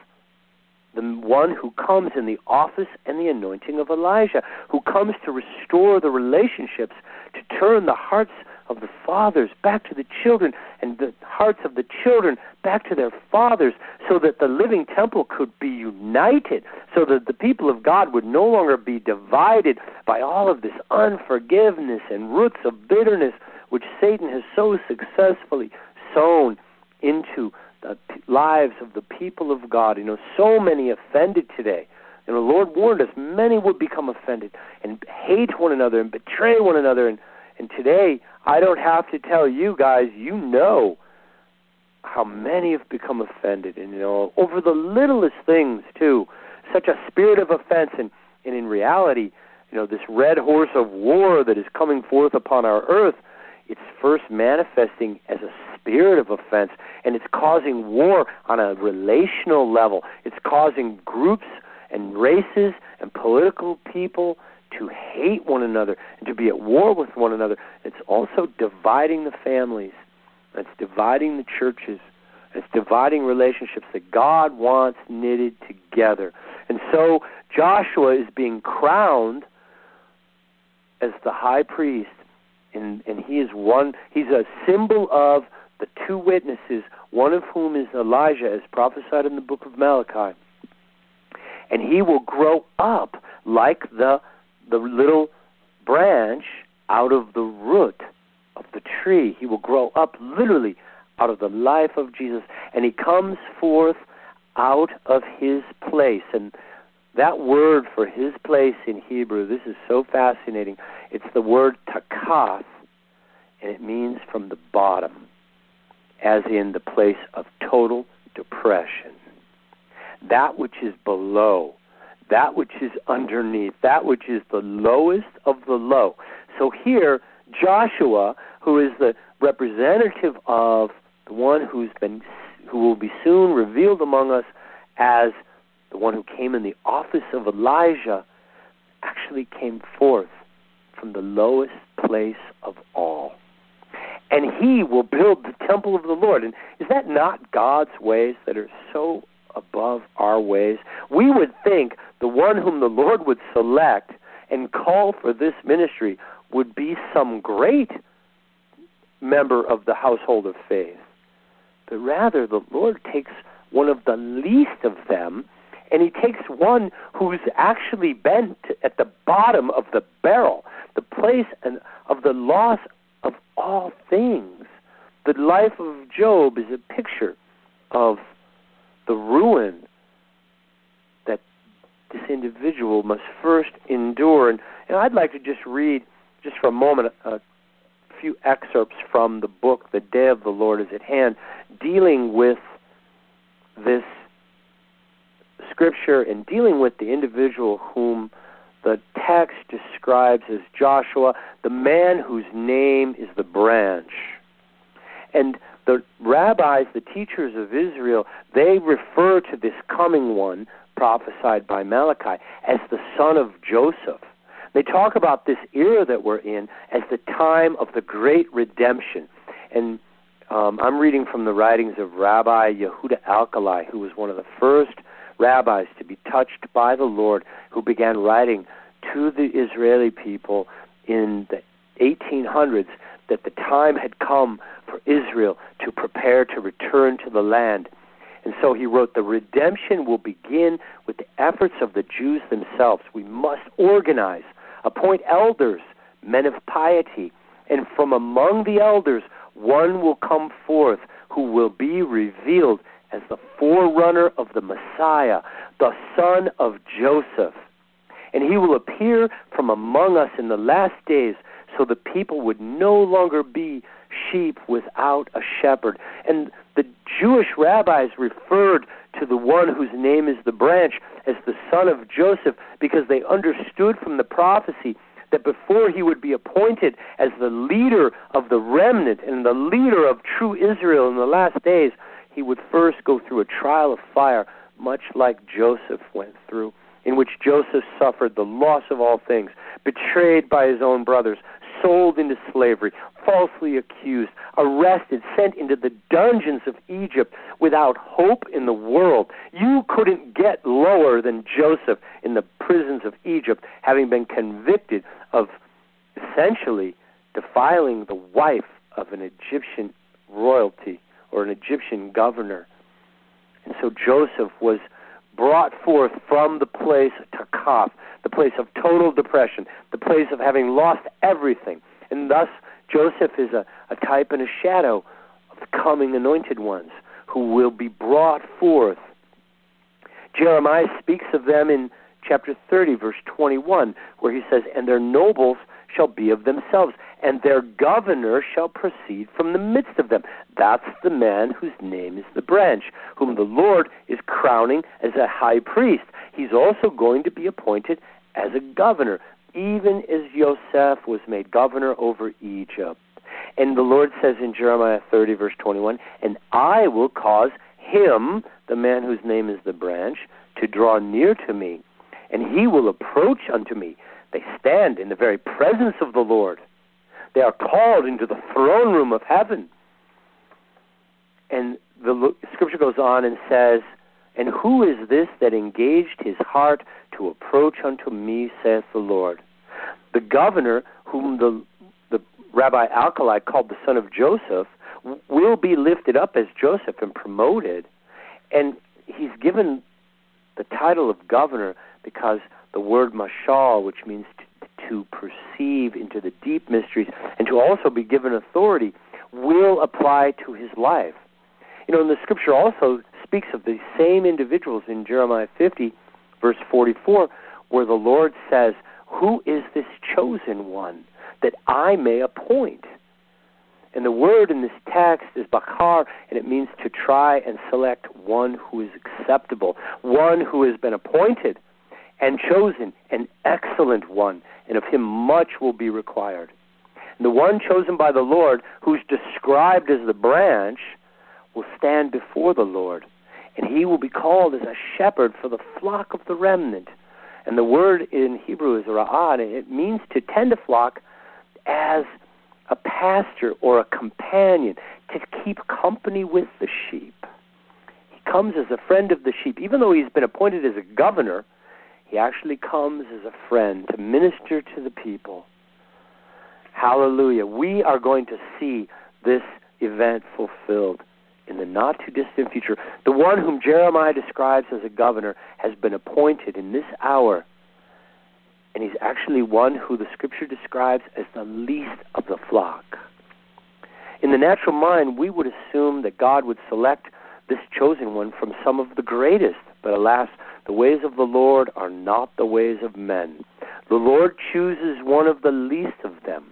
the one who comes in the office and the anointing of Elijah, who comes to restore the relationships, to turn the hearts of the fathers back to the children and the hearts of the children back to their fathers so that the living temple could be united, so that the people of God would no longer be divided by all of this unforgiveness and roots of bitterness which Satan has so successfully sown into the lives of the people of God. You know, so many offended today. And the Lord warned us many would become offended and hate one another and betray one another. And, and today, I don't have to tell you guys, you know how many have become offended. And, you know, over the littlest things, too. Such a spirit of offense. And, and in reality, you know, this red horse of war that is coming forth upon our earth, it's first manifesting as a spirit of offense, and it's causing war on a relational level. It's causing groups and races and political people to hate one another and to be at war with one another. It's also dividing the families. It's dividing the churches. It's dividing relationships that God wants knitted together. And so Joshua is being crowned as the high priest and and he is one he's a symbol of the two witnesses, one of whom is Elijah, as prophesied in the book of Malachi. And he will grow up like the the little branch out of the root of the tree. He will grow up literally out of the life of Jesus, and he comes forth out of his place. And that word for his place in Hebrew, this is so fascinating. It's the word takath, and it means from the bottom as in the place of total depression. That which is below, that which is underneath, that which is the lowest of the low. So here, Joshua, who is the representative of the one who's been who will be soon revealed among us as the one who came in the office of Elijah, actually came forth from the lowest place of all and he will build the temple of the Lord. And is that not God's ways that are so above our ways? We would think the one whom the Lord would select and call for this ministry would be some great member of the household of faith. But rather, the Lord takes one of the least of them and he takes one who's actually been at the bottom of the barrel, the place of the loss of all things. The life of Job is a picture of the ruin that this individual must first endure. And, and I'd like to just read, just for a moment, a few excerpts from the book, The Day of the Lord is at Hand, dealing with this Scripture and dealing with the individual whom the text describes as Joshua, the man whose name is the branch. And the rabbis, the teachers of Israel, they refer to this coming one prophesied by Malachi as the son of Joseph. They talk about this era that we're in as the time of the great redemption. And um, I'm reading from the writings of Rabbi Yehuda Alkalai, who was one of the first rabbis to be touched by the Lord, who began writing to the Israeli people in the 1800s that the time had come for Israel to prepare to return to the land. And so he wrote, The redemption will begin with the efforts of the Jews themselves. We must organize, appoint elders, men of piety, and from among the elders, one will come forth who will be revealed as the forerunner of the Messiah, the son of Joseph. And he will appear from among us in the last days so the people would no longer be sheep without a shepherd. And the Jewish rabbis referred to the one whose name is the branch as the son of Joseph because they understood from the prophecy that before he would be appointed as the leader of the remnant and the leader of true Israel in the last days, he would first go through a trial of fire, much like Joseph went through, in which Joseph suffered the loss of all things, betrayed by his own brothers, sold into slavery, falsely accused, arrested, sent into the dungeons of Egypt without hope in the world. You couldn't get lower than Joseph in the prisons of Egypt, having been convicted of essentially defiling the wife of an Egyptian royalty or an Egyptian governor. And so Joseph was brought forth from the place Takath, the place of total depression, the place of having lost everything. And thus, Joseph is a, a type and a shadow of the coming anointed ones who will be brought forth. Jeremiah speaks of them in chapter 30, verse 21, where he says, And their nobles shall be of themselves, and their governor shall proceed from the midst of them. That's the man whose name is the branch, whom the Lord is crowning as a high priest. He's also going to be appointed as a governor, even as Joseph was made governor over Egypt. And the Lord says in Jeremiah 30, verse 21, And I will cause him, the man whose name is the branch, to draw near to me, and he will approach unto me. They stand in the very presence of the Lord. They are called into the throne room of heaven. And the scripture goes on and says, And who is this that engaged his heart to approach unto me, saith the Lord? The governor, whom the, the Rabbi Alkalai called the son of Joseph, will be lifted up as Joseph and promoted. And he's given the title of governor because the word mashal, which means to, to perceive into the deep mysteries and to also be given authority, will apply to his life. You know, and the scripture also speaks of the same individuals in Jeremiah 50, verse 44, where the Lord says, Who is this chosen one that I may appoint? And the word in this text is bakar, and it means to try and select one who is acceptable, one who has been appointed and chosen, an excellent one, and of him much will be required. And the one chosen by the Lord, who's described as the branch, will stand before the Lord, and he will be called as a shepherd for the flock of the remnant. And the word in Hebrew is ra'ad, and it means to tend a flock as a pastor or a companion, to keep company with the sheep. He comes as a friend of the sheep. Even though he's been appointed as a governor, he actually comes as a friend to minister to the people. Hallelujah. We are going to see this event fulfilled in the not too distant future. The one whom Jeremiah describes as a governor has been appointed in this hour, and he's actually one who the scripture describes as the least of the flock. In the natural mind, we would assume that God would select this chosen one from some of the greatest, but alas, the ways of the Lord are not the ways of men. The Lord chooses one of the least of them,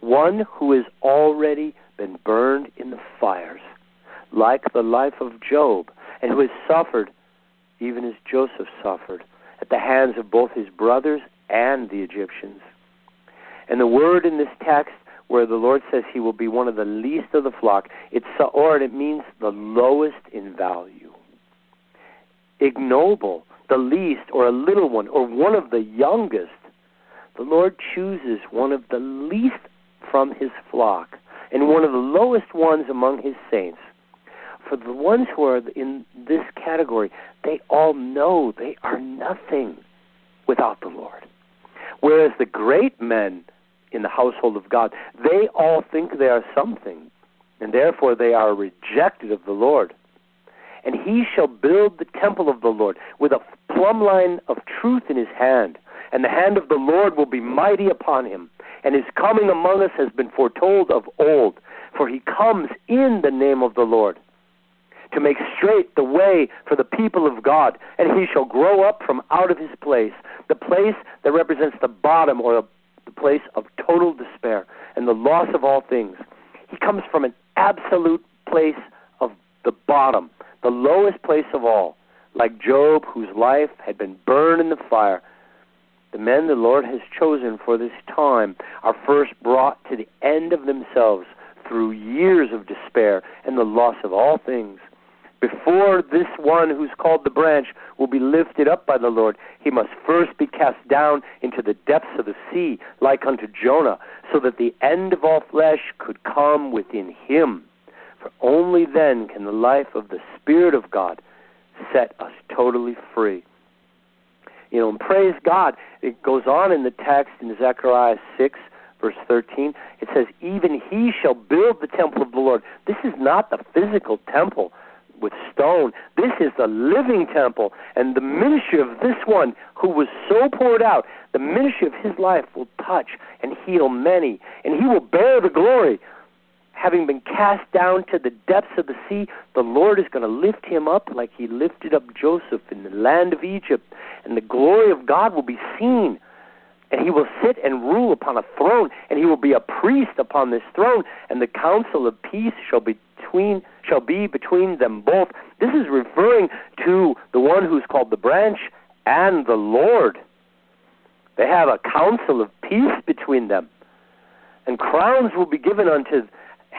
one who has already been burned in the fires, like the life of Job, and who has suffered even as Joseph suffered at the hands of both his brothers and the Egyptians. And the word in this text where the Lord says he will be one of the least of the flock, it's sa'or, and it means the lowest in value. Ignoble, the least, or a little one, or one of the youngest. The Lord chooses one of the least from his flock and one of the lowest ones among his saints. For the ones who are in this category, they all know they are nothing without the Lord. Whereas the great men in the household of God, they all think they are something, and therefore they are rejected of the Lord. And he shall build the temple of the Lord with a plumb line of truth in his hand, and the hand of the Lord will be mighty upon him, and his coming among us has been foretold of old, for he comes in the name of the Lord to make straight the way for the people of God, and he shall grow up from out of his place, the place that represents the bottom or the place of total despair and the loss of all things. He comes from an absolute place of the bottom, the lowest place of all, like Job, whose life had been burned in the fire. The men the Lord has chosen for this time are first brought to the end of themselves through years of despair and the loss of all things. Before this one who's called the branch will be lifted up by the Lord, he must first be cast down into the depths of the sea, like unto Jonah, so that the end of all flesh could come within him. For only then can the life of the Spirit of God set us totally free. You know, and praise God. It goes on in the text in Zechariah 6, verse 13. It says, Even he shall build the temple of the Lord. This is not the physical temple with stone. This is the living temple. And the ministry of this one who was so poured out, the ministry of his life will touch and heal many. And he will bear the glory. Having been cast down to the depths of the sea, the Lord is going to lift him up like he lifted up Joseph in the land of Egypt. And the glory of God will be seen and he will sit and rule upon a throne, and he will be a priest upon this throne, and the council of peace shall be between shall be between them both. This is referring to the one who's called the branch and the Lord. They have a council of peace between them. And crowns will be given unto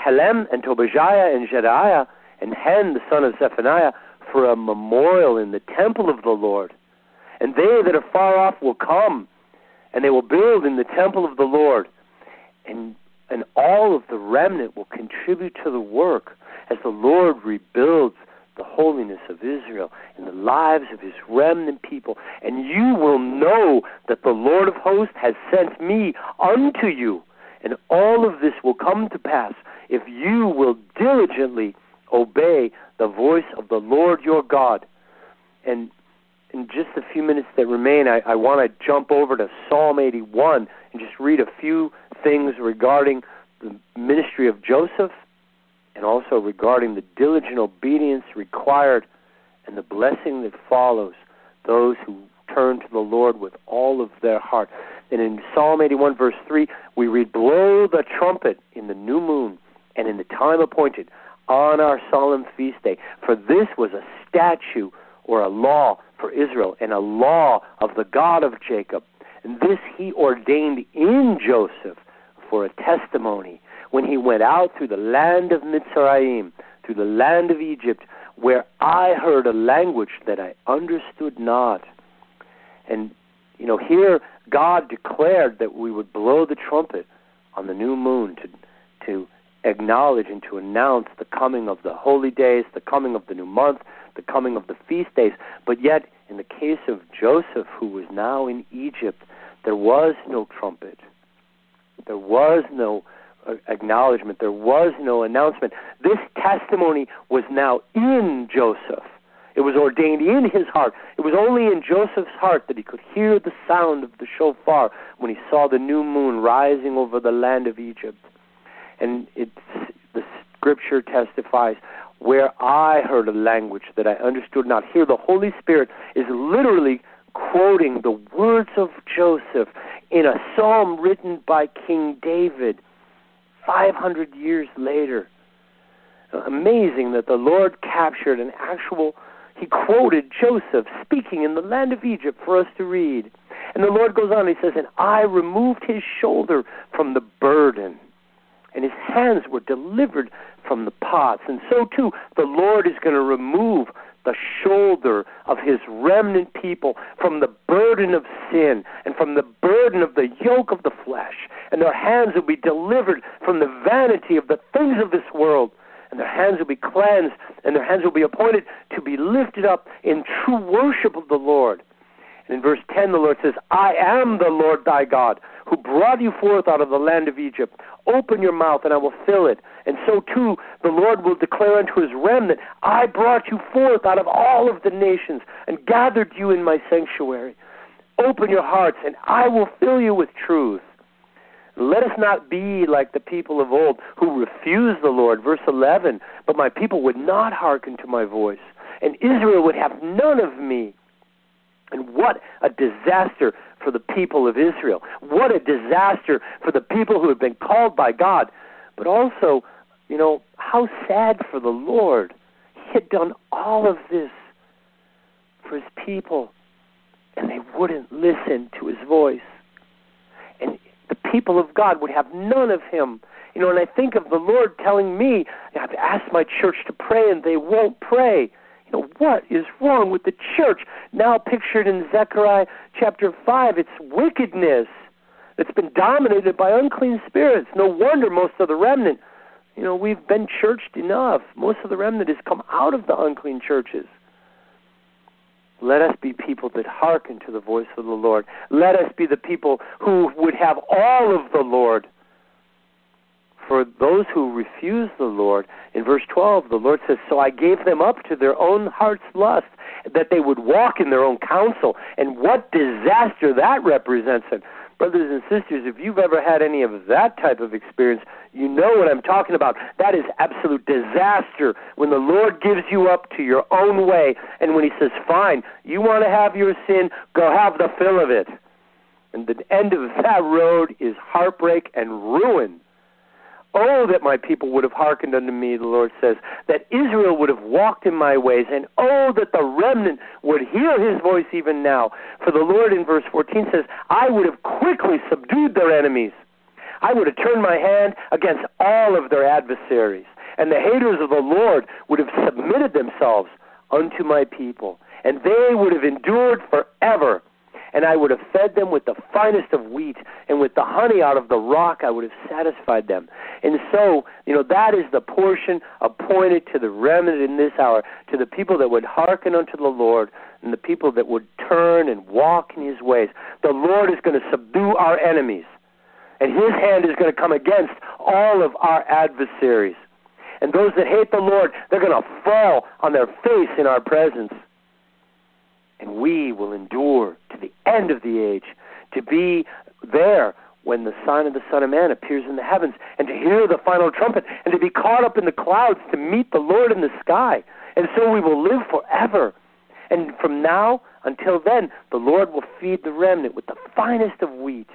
Helem and Tobijah and Jedaiah and Hen, the son of Zephaniah, for a memorial in the temple of the Lord. And they that are far off will come, and they will build in the temple of the Lord. And and all of the remnant will contribute to the work as the Lord rebuilds the holiness of Israel in the lives of his remnant people. And you will know that the Lord of hosts has sent me unto you. And all of this will come to pass if you will diligently obey the voice of the Lord your God. And in just a few minutes that remain, I, I want to jump over to Psalm 81 and just read a few things regarding the ministry of Joseph and also regarding the diligent obedience required and the blessing that follows those who turn to the Lord with all of their heart. And in Psalm 81, verse 3, we read, Blow the trumpet in the new moon and in the time appointed on our solemn feast day. For this was a statute or a law for Israel and a law of the God of Jacob. And this he ordained in Joseph for a testimony when he went out through the land of Mitzrayim, through the land of Egypt, where I heard a language that I understood not. And, you know, here God declared that we would blow the trumpet on the new moon to, to acknowledge and to announce the coming of the holy days, the coming of the new month, the coming of the feast days. But yet, in the case of Joseph, who was now in Egypt, there was no trumpet. There was no uh, acknowledgement. There was no announcement. This testimony was now in Joseph. It was ordained in his heart. It was only in Joseph's heart that he could hear the sound of the shofar when he saw the new moon rising over the land of Egypt. And the scripture testifies, where I heard a language that I understood not. Here, the Holy Spirit is literally quoting the words of Joseph in a psalm written by King David 500 years later. Amazing that the Lord captured an actual he quoted Joseph speaking in the land of Egypt for us to read. And the Lord goes on, he says, And I removed his shoulder from the burden, and his hands were delivered from the pots. And so too, the Lord is going to remove the shoulder of his remnant people from the burden of sin and from the burden of the yoke of the flesh. And their hands will be delivered from the vanity of the things of this world. And their hands will be cleansed, and their hands will be appointed to be lifted up in true worship of the Lord. And in verse 10, the Lord says, I am the Lord thy God, who brought you forth out of the land of Egypt. Open your mouth, and I will fill it. And so too, the Lord will declare unto his remnant, I brought you forth out of all of the nations, and gathered you in my sanctuary. Open your hearts, and I will fill you with truth. Let us not be like the people of old who refused the Lord. Verse 11, but my people would not hearken to my voice, and Israel would have none of me. And what a disaster for the people of Israel. What a disaster for the people who have been called by God. But also, you know, how sad for the Lord. He had done all of this for his people, and they wouldn't listen to his voice. People of God would have none of him. You know, and I think of the Lord telling me, I've asked my church to pray, and they won't pray. You know, what is wrong with the church? Now pictured in Zechariah chapter 5, it's wickedness that's been dominated by unclean spirits. No wonder most of the remnant, you know, we've been churched enough. Most of the remnant has come out of the unclean churches. Let us be people that hearken to the voice of the Lord. Let us be the people who would have all of the Lord for those who refuse the Lord, in verse 12, the Lord says, So I gave them up to their own heart's lust, that they would walk in their own counsel. And what disaster that represents. And brothers and sisters, if you've ever had any of that type of experience, you know what I'm talking about. That is absolute disaster when the Lord gives you up to your own way, and when He says, Fine, you want to have your sin, go have the fill of it. And the end of that road is heartbreak and ruin. Oh, that my people would have hearkened unto me, the Lord says, that Israel would have walked in my ways, and oh, that the remnant would hear his voice even now. For the Lord in verse 14 says, I would have quickly subdued their enemies. I would have turned my hand against all of their adversaries, and the haters of the Lord would have submitted themselves unto my people, and they would have endured forever and I would have fed them with the finest of wheat, and with the honey out of the rock I would have satisfied them. And so, you know, that is the portion appointed to the remnant in this hour, to the people that would hearken unto the Lord, and the people that would turn and walk in his ways. The Lord is going to subdue our enemies, and his hand is going to come against all of our adversaries. And those that hate the Lord, they're going to fall on their face in our presence and we will endure to the end of the age to be there when the sign of the Son of Man appears in the heavens, and to hear the final trumpet, and to be caught up in the clouds to meet the Lord in the sky. And so we will live forever. And from now until then, the Lord will feed the remnant with the finest of wheat,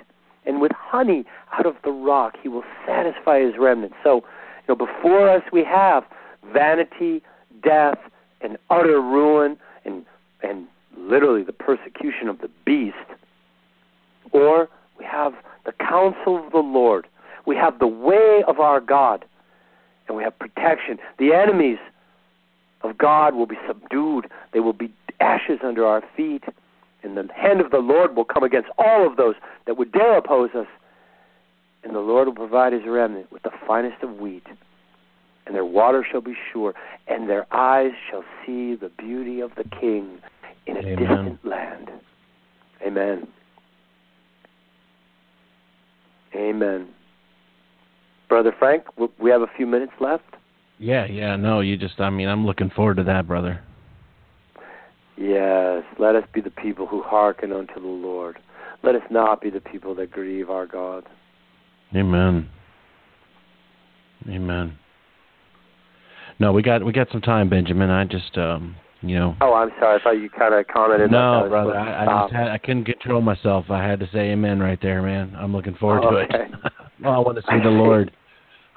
and with honey out of the rock. He will satisfy his remnant. So, you know, before us we have vanity, death, and utter ruin, and and literally the persecution of the beast, or we have the counsel of the Lord. We have the way of our God, and we have protection. The enemies of God will be subdued, they will be ashes under our feet, and the hand of the Lord will come against all of those that would dare oppose us. And the Lord will provide his remnant with the finest of wheat, and their water shall be sure, and their eyes shall see the beauty of the King in a Amen. distant land. Amen. Amen. Brother Frank, we have a few minutes left. Yeah, yeah, no, you just, I mean, I'm looking forward to that, brother. Yes, let us be the people who hearken unto the Lord. Let us not be the people that grieve our God. Amen. Amen. No, we got we got some time, Benjamin. I just um you know. Oh, I'm sorry. I thought you kind of commented. No, brother. I, I just had, I couldn't control myself. I had to say amen right there, man. I'm looking forward oh, to okay. it. well, I want to see the Lord.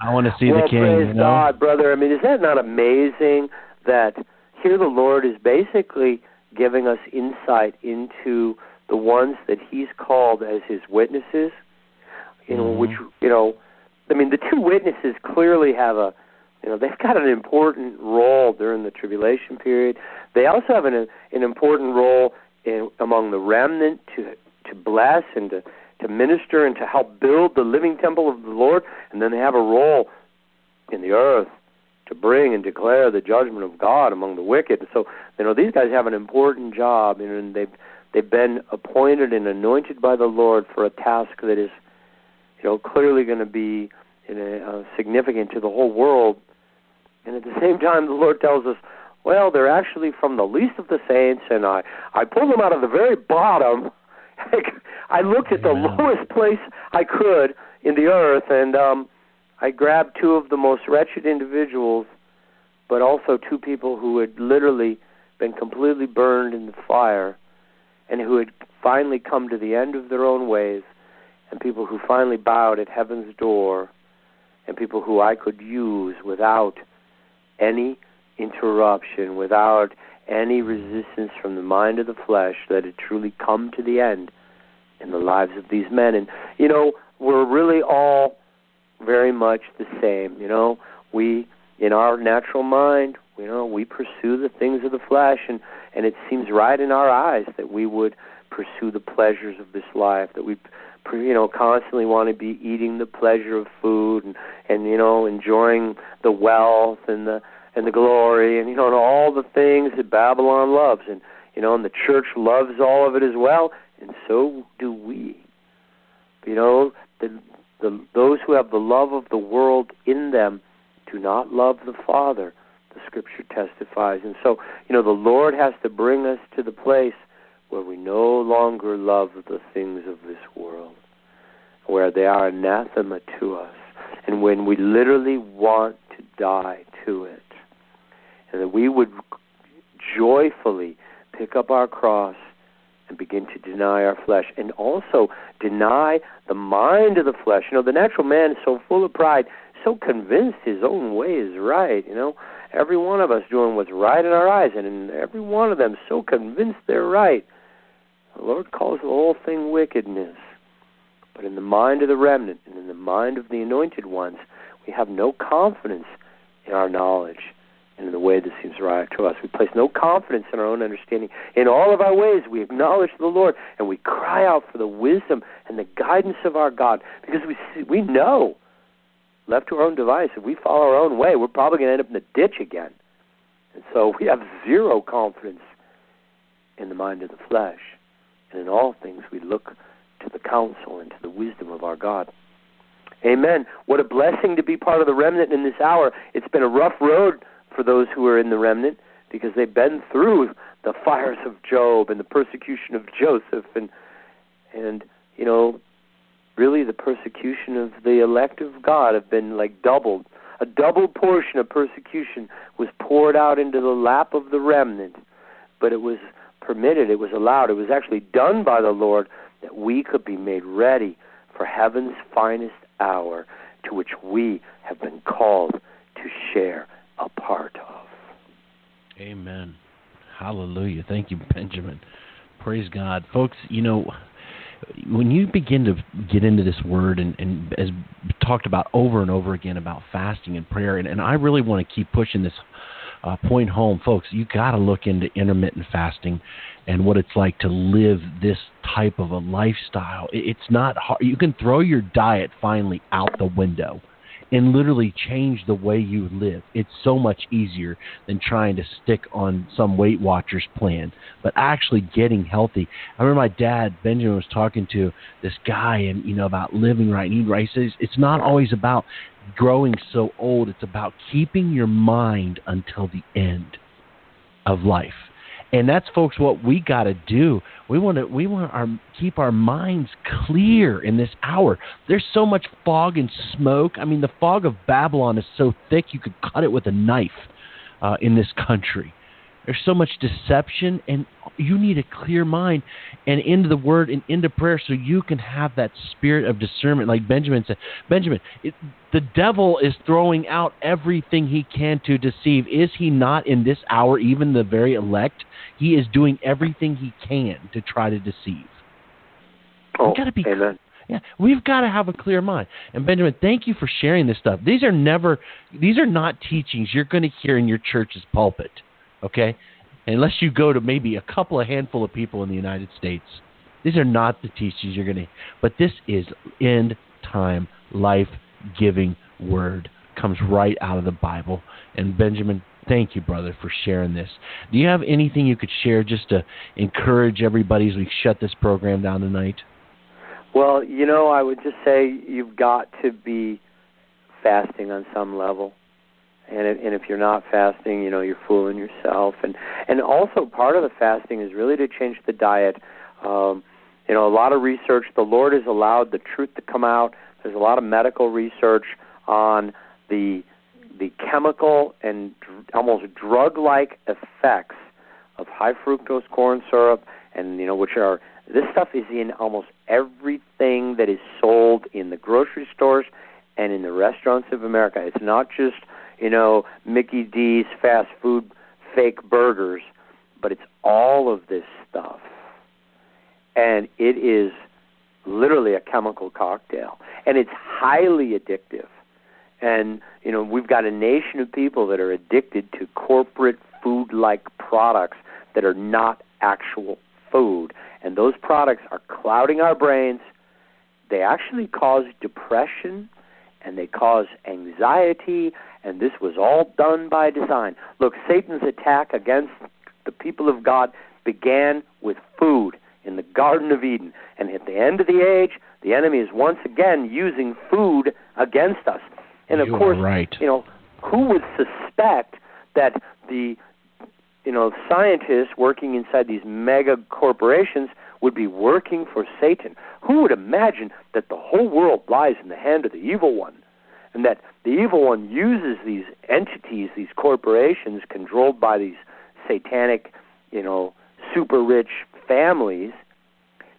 I want to see well, the King. Praise you know? God, brother. I mean, is that not amazing that here the Lord is basically giving us insight into the ones that He's called as His witnesses. You know, mm-hmm. which you know, I mean, the two witnesses clearly have a, you know, they've got an important role during the tribulation period. They also have an an important role in among the remnant to to bless and to to minister and to help build the living temple of the Lord, and then they have a role in the earth to bring and declare the judgment of God among the wicked. So, you know, these guys have an important job, and they've they've been appointed and anointed by the Lord for a task that is, you know, clearly going to be in a, uh, significant to the whole world. And at the same time, the Lord tells us, well, they're actually from the least of the saints, and I I pulled them out of the very bottom. I looked at the Amen. lowest place I could in the earth, and um, I grabbed two of the most wretched individuals, but also two people who had literally been completely burned in the fire and who had finally come to the end of their own ways, and people who finally bowed at heaven's door, and people who I could use without any interruption, without any resistance from the mind of the flesh, that had truly come to the end in the lives of these men. And, you know, we're really all very much the same. You know, we in our natural mind, you know, we pursue the things of the flesh, and and it seems right in our eyes that we would pursue the pleasures of this life, that we you know constantly want to be eating the pleasure of food and and you know enjoying the wealth and the and the glory and you know and all the things that Babylon loves. And you know and the church loves all of it as well. And so do we. You know the the, those who have the love of the world in them do not love the Father, the Scripture testifies. And so, you know, the Lord has to bring us to the place where we no longer love the things of this world, where they are anathema to us, and when we literally want to die to it. And that we would joyfully pick up our cross and begin to deny our flesh and also deny the mind of the flesh. You know, the natural man is so full of pride, so convinced his own way is right, you know. Every one of us doing what's right in our eyes, and every one of them so convinced they're right. The Lord calls the whole thing wickedness. But in the mind of the remnant and in the mind of the anointed ones, we have no confidence in our knowledge and in the way that seems right to us. We place no confidence in our own understanding. In all of our ways, we acknowledge the Lord and we cry out for the wisdom and the guidance of our God because we see, we know, left to our own device, if we follow our own way, we're probably going to end up in the ditch again. And so we have zero confidence in the mind of the flesh. And in all things, we look to the counsel and to the wisdom of our God. Amen. What a blessing to be part of the remnant in this hour. It's been a rough road for those who are in the remnant because they've been through the fires of Job and the persecution of Joseph and and you know really the persecution of the elect of God have been like doubled. A double portion of persecution was poured out into the lap of the remnant, but it was permitted, it was allowed, it was actually done by the Lord that we could be made ready for heaven's finest hour to which we have been called to share a part of. Amen. Hallelujah. Thank you, Benjamin. Praise God. Folks, you know, when you begin to get into this word and, and as talked about over and over again about fasting and prayer, and, and I really want to keep pushing this uh, point home, folks, you got to look into intermittent fasting and what it's like to live this type of a lifestyle. It's not hard. You can throw your diet finally out the window and literally change the way you live. It's so much easier than trying to stick on some Weight Watchers plan, but actually getting healthy. I remember my dad, Benjamin, was talking to this guy and you know about living right, eating right. He says it's not always about growing so old. It's about keeping your mind until the end of life. And that's folks what we got to do. We want to we want our keep our minds clear in this hour. There's so much fog and smoke. I mean, the fog of Babylon is so thick you could cut it with a knife uh, in this country. There's so much deception, and you need a clear mind and into the Word and into prayer so you can have that spirit of discernment. Like Benjamin said, Benjamin, it, the devil is throwing out everything he can to deceive. Is he not in this hour, even the very elect? He is doing everything he can to try to deceive. Oh, got to be amen. Yeah, we've got to have a clear mind. And Benjamin, thank you for sharing this stuff. These are never, these are not teachings you're going to hear in your church's pulpit, okay? Unless you go to maybe a couple of handful of people in the United States. These are not the teachings you're going to. But this is end time, life giving word. Comes right out of the Bible. And Benjamin, thank you, brother, for sharing this. Do you have anything you could share just to encourage everybody as we shut this program down tonight? Well, you know, I would just say you've got to be fasting on some level. And if, and if you're not fasting, you know, you're fooling yourself. And and also part of the fasting is really to change the diet. Um, you know, a lot of research. The Lord has allowed the truth to come out. There's a lot of medical research on the the chemical and dr- almost drug-like effects of high fructose corn syrup, and you know, which are this stuff is in almost everything that is sold in the grocery stores and in the restaurants of America. It's not just, you know, Mickey D's fast food fake burgers, but it's all of this stuff. And it is literally a chemical cocktail. And it's highly addictive. And, you know, we've got a nation of people that are addicted to corporate food like products that are not actual food. And those products are clouding our brains. They actually cause depression and they cause anxiety, and this was all done by design. Look, Satan's attack against the people of God began with food in the Garden of Eden. And at the end of the age, the enemy is once again using food against us. And of You course, right. you know, who would suspect that the you know, scientists working inside these mega corporations would be working for Satan. Who would imagine that the whole world lies in the hand of the evil one? And that the evil one uses these entities, these corporations controlled by these satanic, you know, super rich families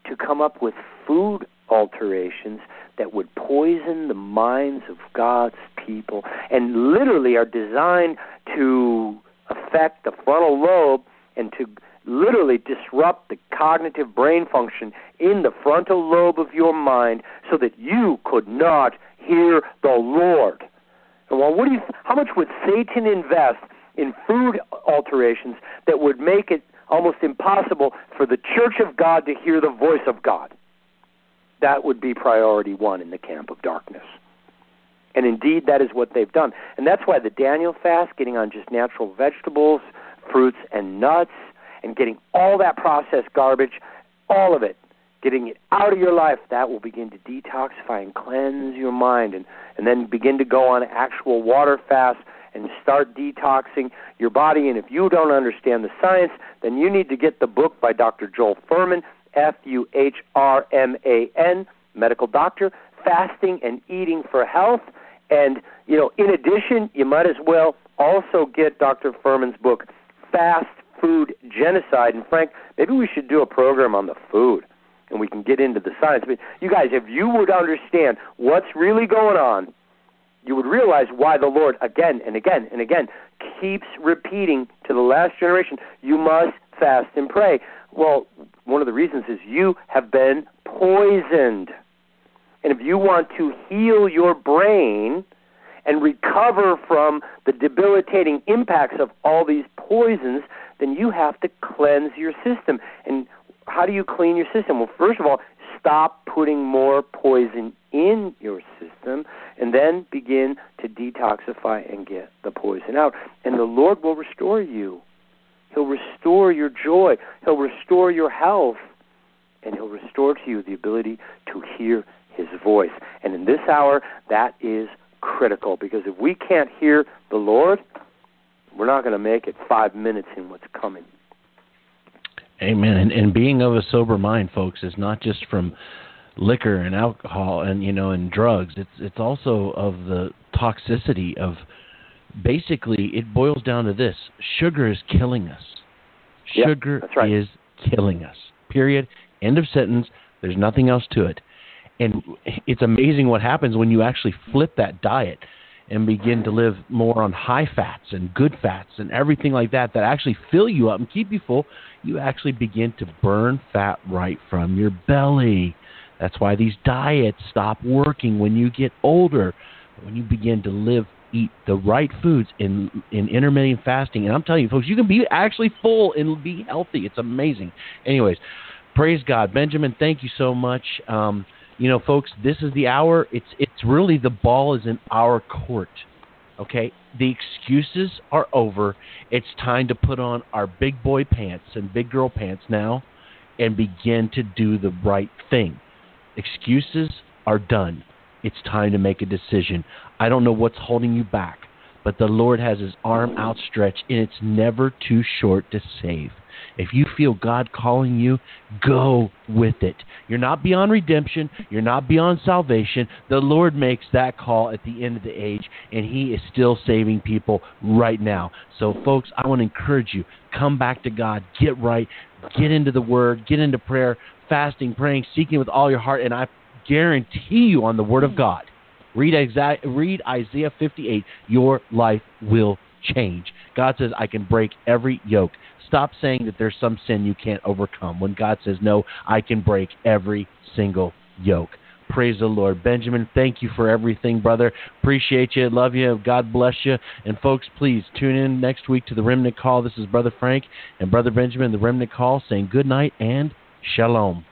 to come up with food alterations that would poison the minds of God's people and literally are designed to affect the frontal lobe and to literally disrupt the cognitive brain function in the frontal lobe of your mind so that you could not hear the Lord. Well, what do you how much would Satan invest in food alterations that would make it almost impossible for the church of God to hear the voice of God? That would be priority 1 in the camp of darkness. And indeed, that is what they've done. And that's why the Daniel fast, getting on just natural vegetables, fruits, and nuts, and getting all that processed garbage, all of it, getting it out of your life, that will begin to detoxify and cleanse your mind. And, and then begin to go on actual water fast and start detoxing your body. And if you don't understand the science, then you need to get the book by Dr. Joel Fuhrman, F U H R M A N, medical doctor, Fasting and Eating for Health. And, you know, in addition, you might as well also get Dr. Fuhrman's book, Fast Food Genocide. And, Frank, maybe we should do a program on the food and we can get into the science. But, you guys, if you would understand what's really going on, you would realize why the Lord, again and again and again, keeps repeating to the last generation, you must fast and pray. Well, one of the reasons is you have been poisoned. And if you want to heal your brain and recover from the debilitating impacts of all these poisons, then you have to cleanse your system. And how do you clean your system? Well, first of all, stop putting more poison in your system and then begin to detoxify and get the poison out. And the Lord will restore you. He'll restore your joy. He'll restore your health. And He'll restore to you the ability to hear His voice. And in this hour, that is critical because if we can't hear the Lord, we're not going to make it five minutes in what's coming. Amen. And, and being of a sober mind, folks, is not just from liquor and alcohol and you know and drugs. It's it's also of the toxicity of basically it boils down to this sugar is killing us. Sugar yep, right. is killing us. Period. End of sentence. There's nothing else to it. And it's amazing what happens when you actually flip that diet and begin to live more on high fats and good fats and everything like that that actually fill you up and keep you full, you actually begin to burn fat right from your belly. That's why these diets stop working when you get older. When you begin to live, eat the right foods in in intermittent fasting, and I'm telling you, folks, you can be actually full and be healthy. It's amazing. Anyways, praise God, Benjamin. Thank you so much. Um, you know, folks, this is the hour. It's it's really the ball is in our court. Okay, the excuses are over. It's time to put on our big boy pants and big girl pants now, and begin to do the right thing. Excuses are done. It's time to make a decision. I don't know what's holding you back, but the Lord has His arm outstretched, and it's never too short to save. If you feel God calling you, go with it. You're not beyond redemption. You're not beyond salvation. The Lord makes that call at the end of the age, and He is still saving people right now. So, folks, I want to encourage you come back to God, get right, get into the Word, get into prayer, fasting, praying, seeking with all your heart, and I guarantee you on the Word of God. Read, exa- read Isaiah 58. Your life will change. God says, I can break every yoke. Stop saying that there's some sin you can't overcome when God says, No, I can break every single yoke. Praise the Lord. Benjamin, thank you for everything, brother. Appreciate you. Love you. God bless you. And folks, please tune in next week to the Remnant Call. This is Brother Frank and Brother Benjamin, the Remnant Call, saying good night and shalom.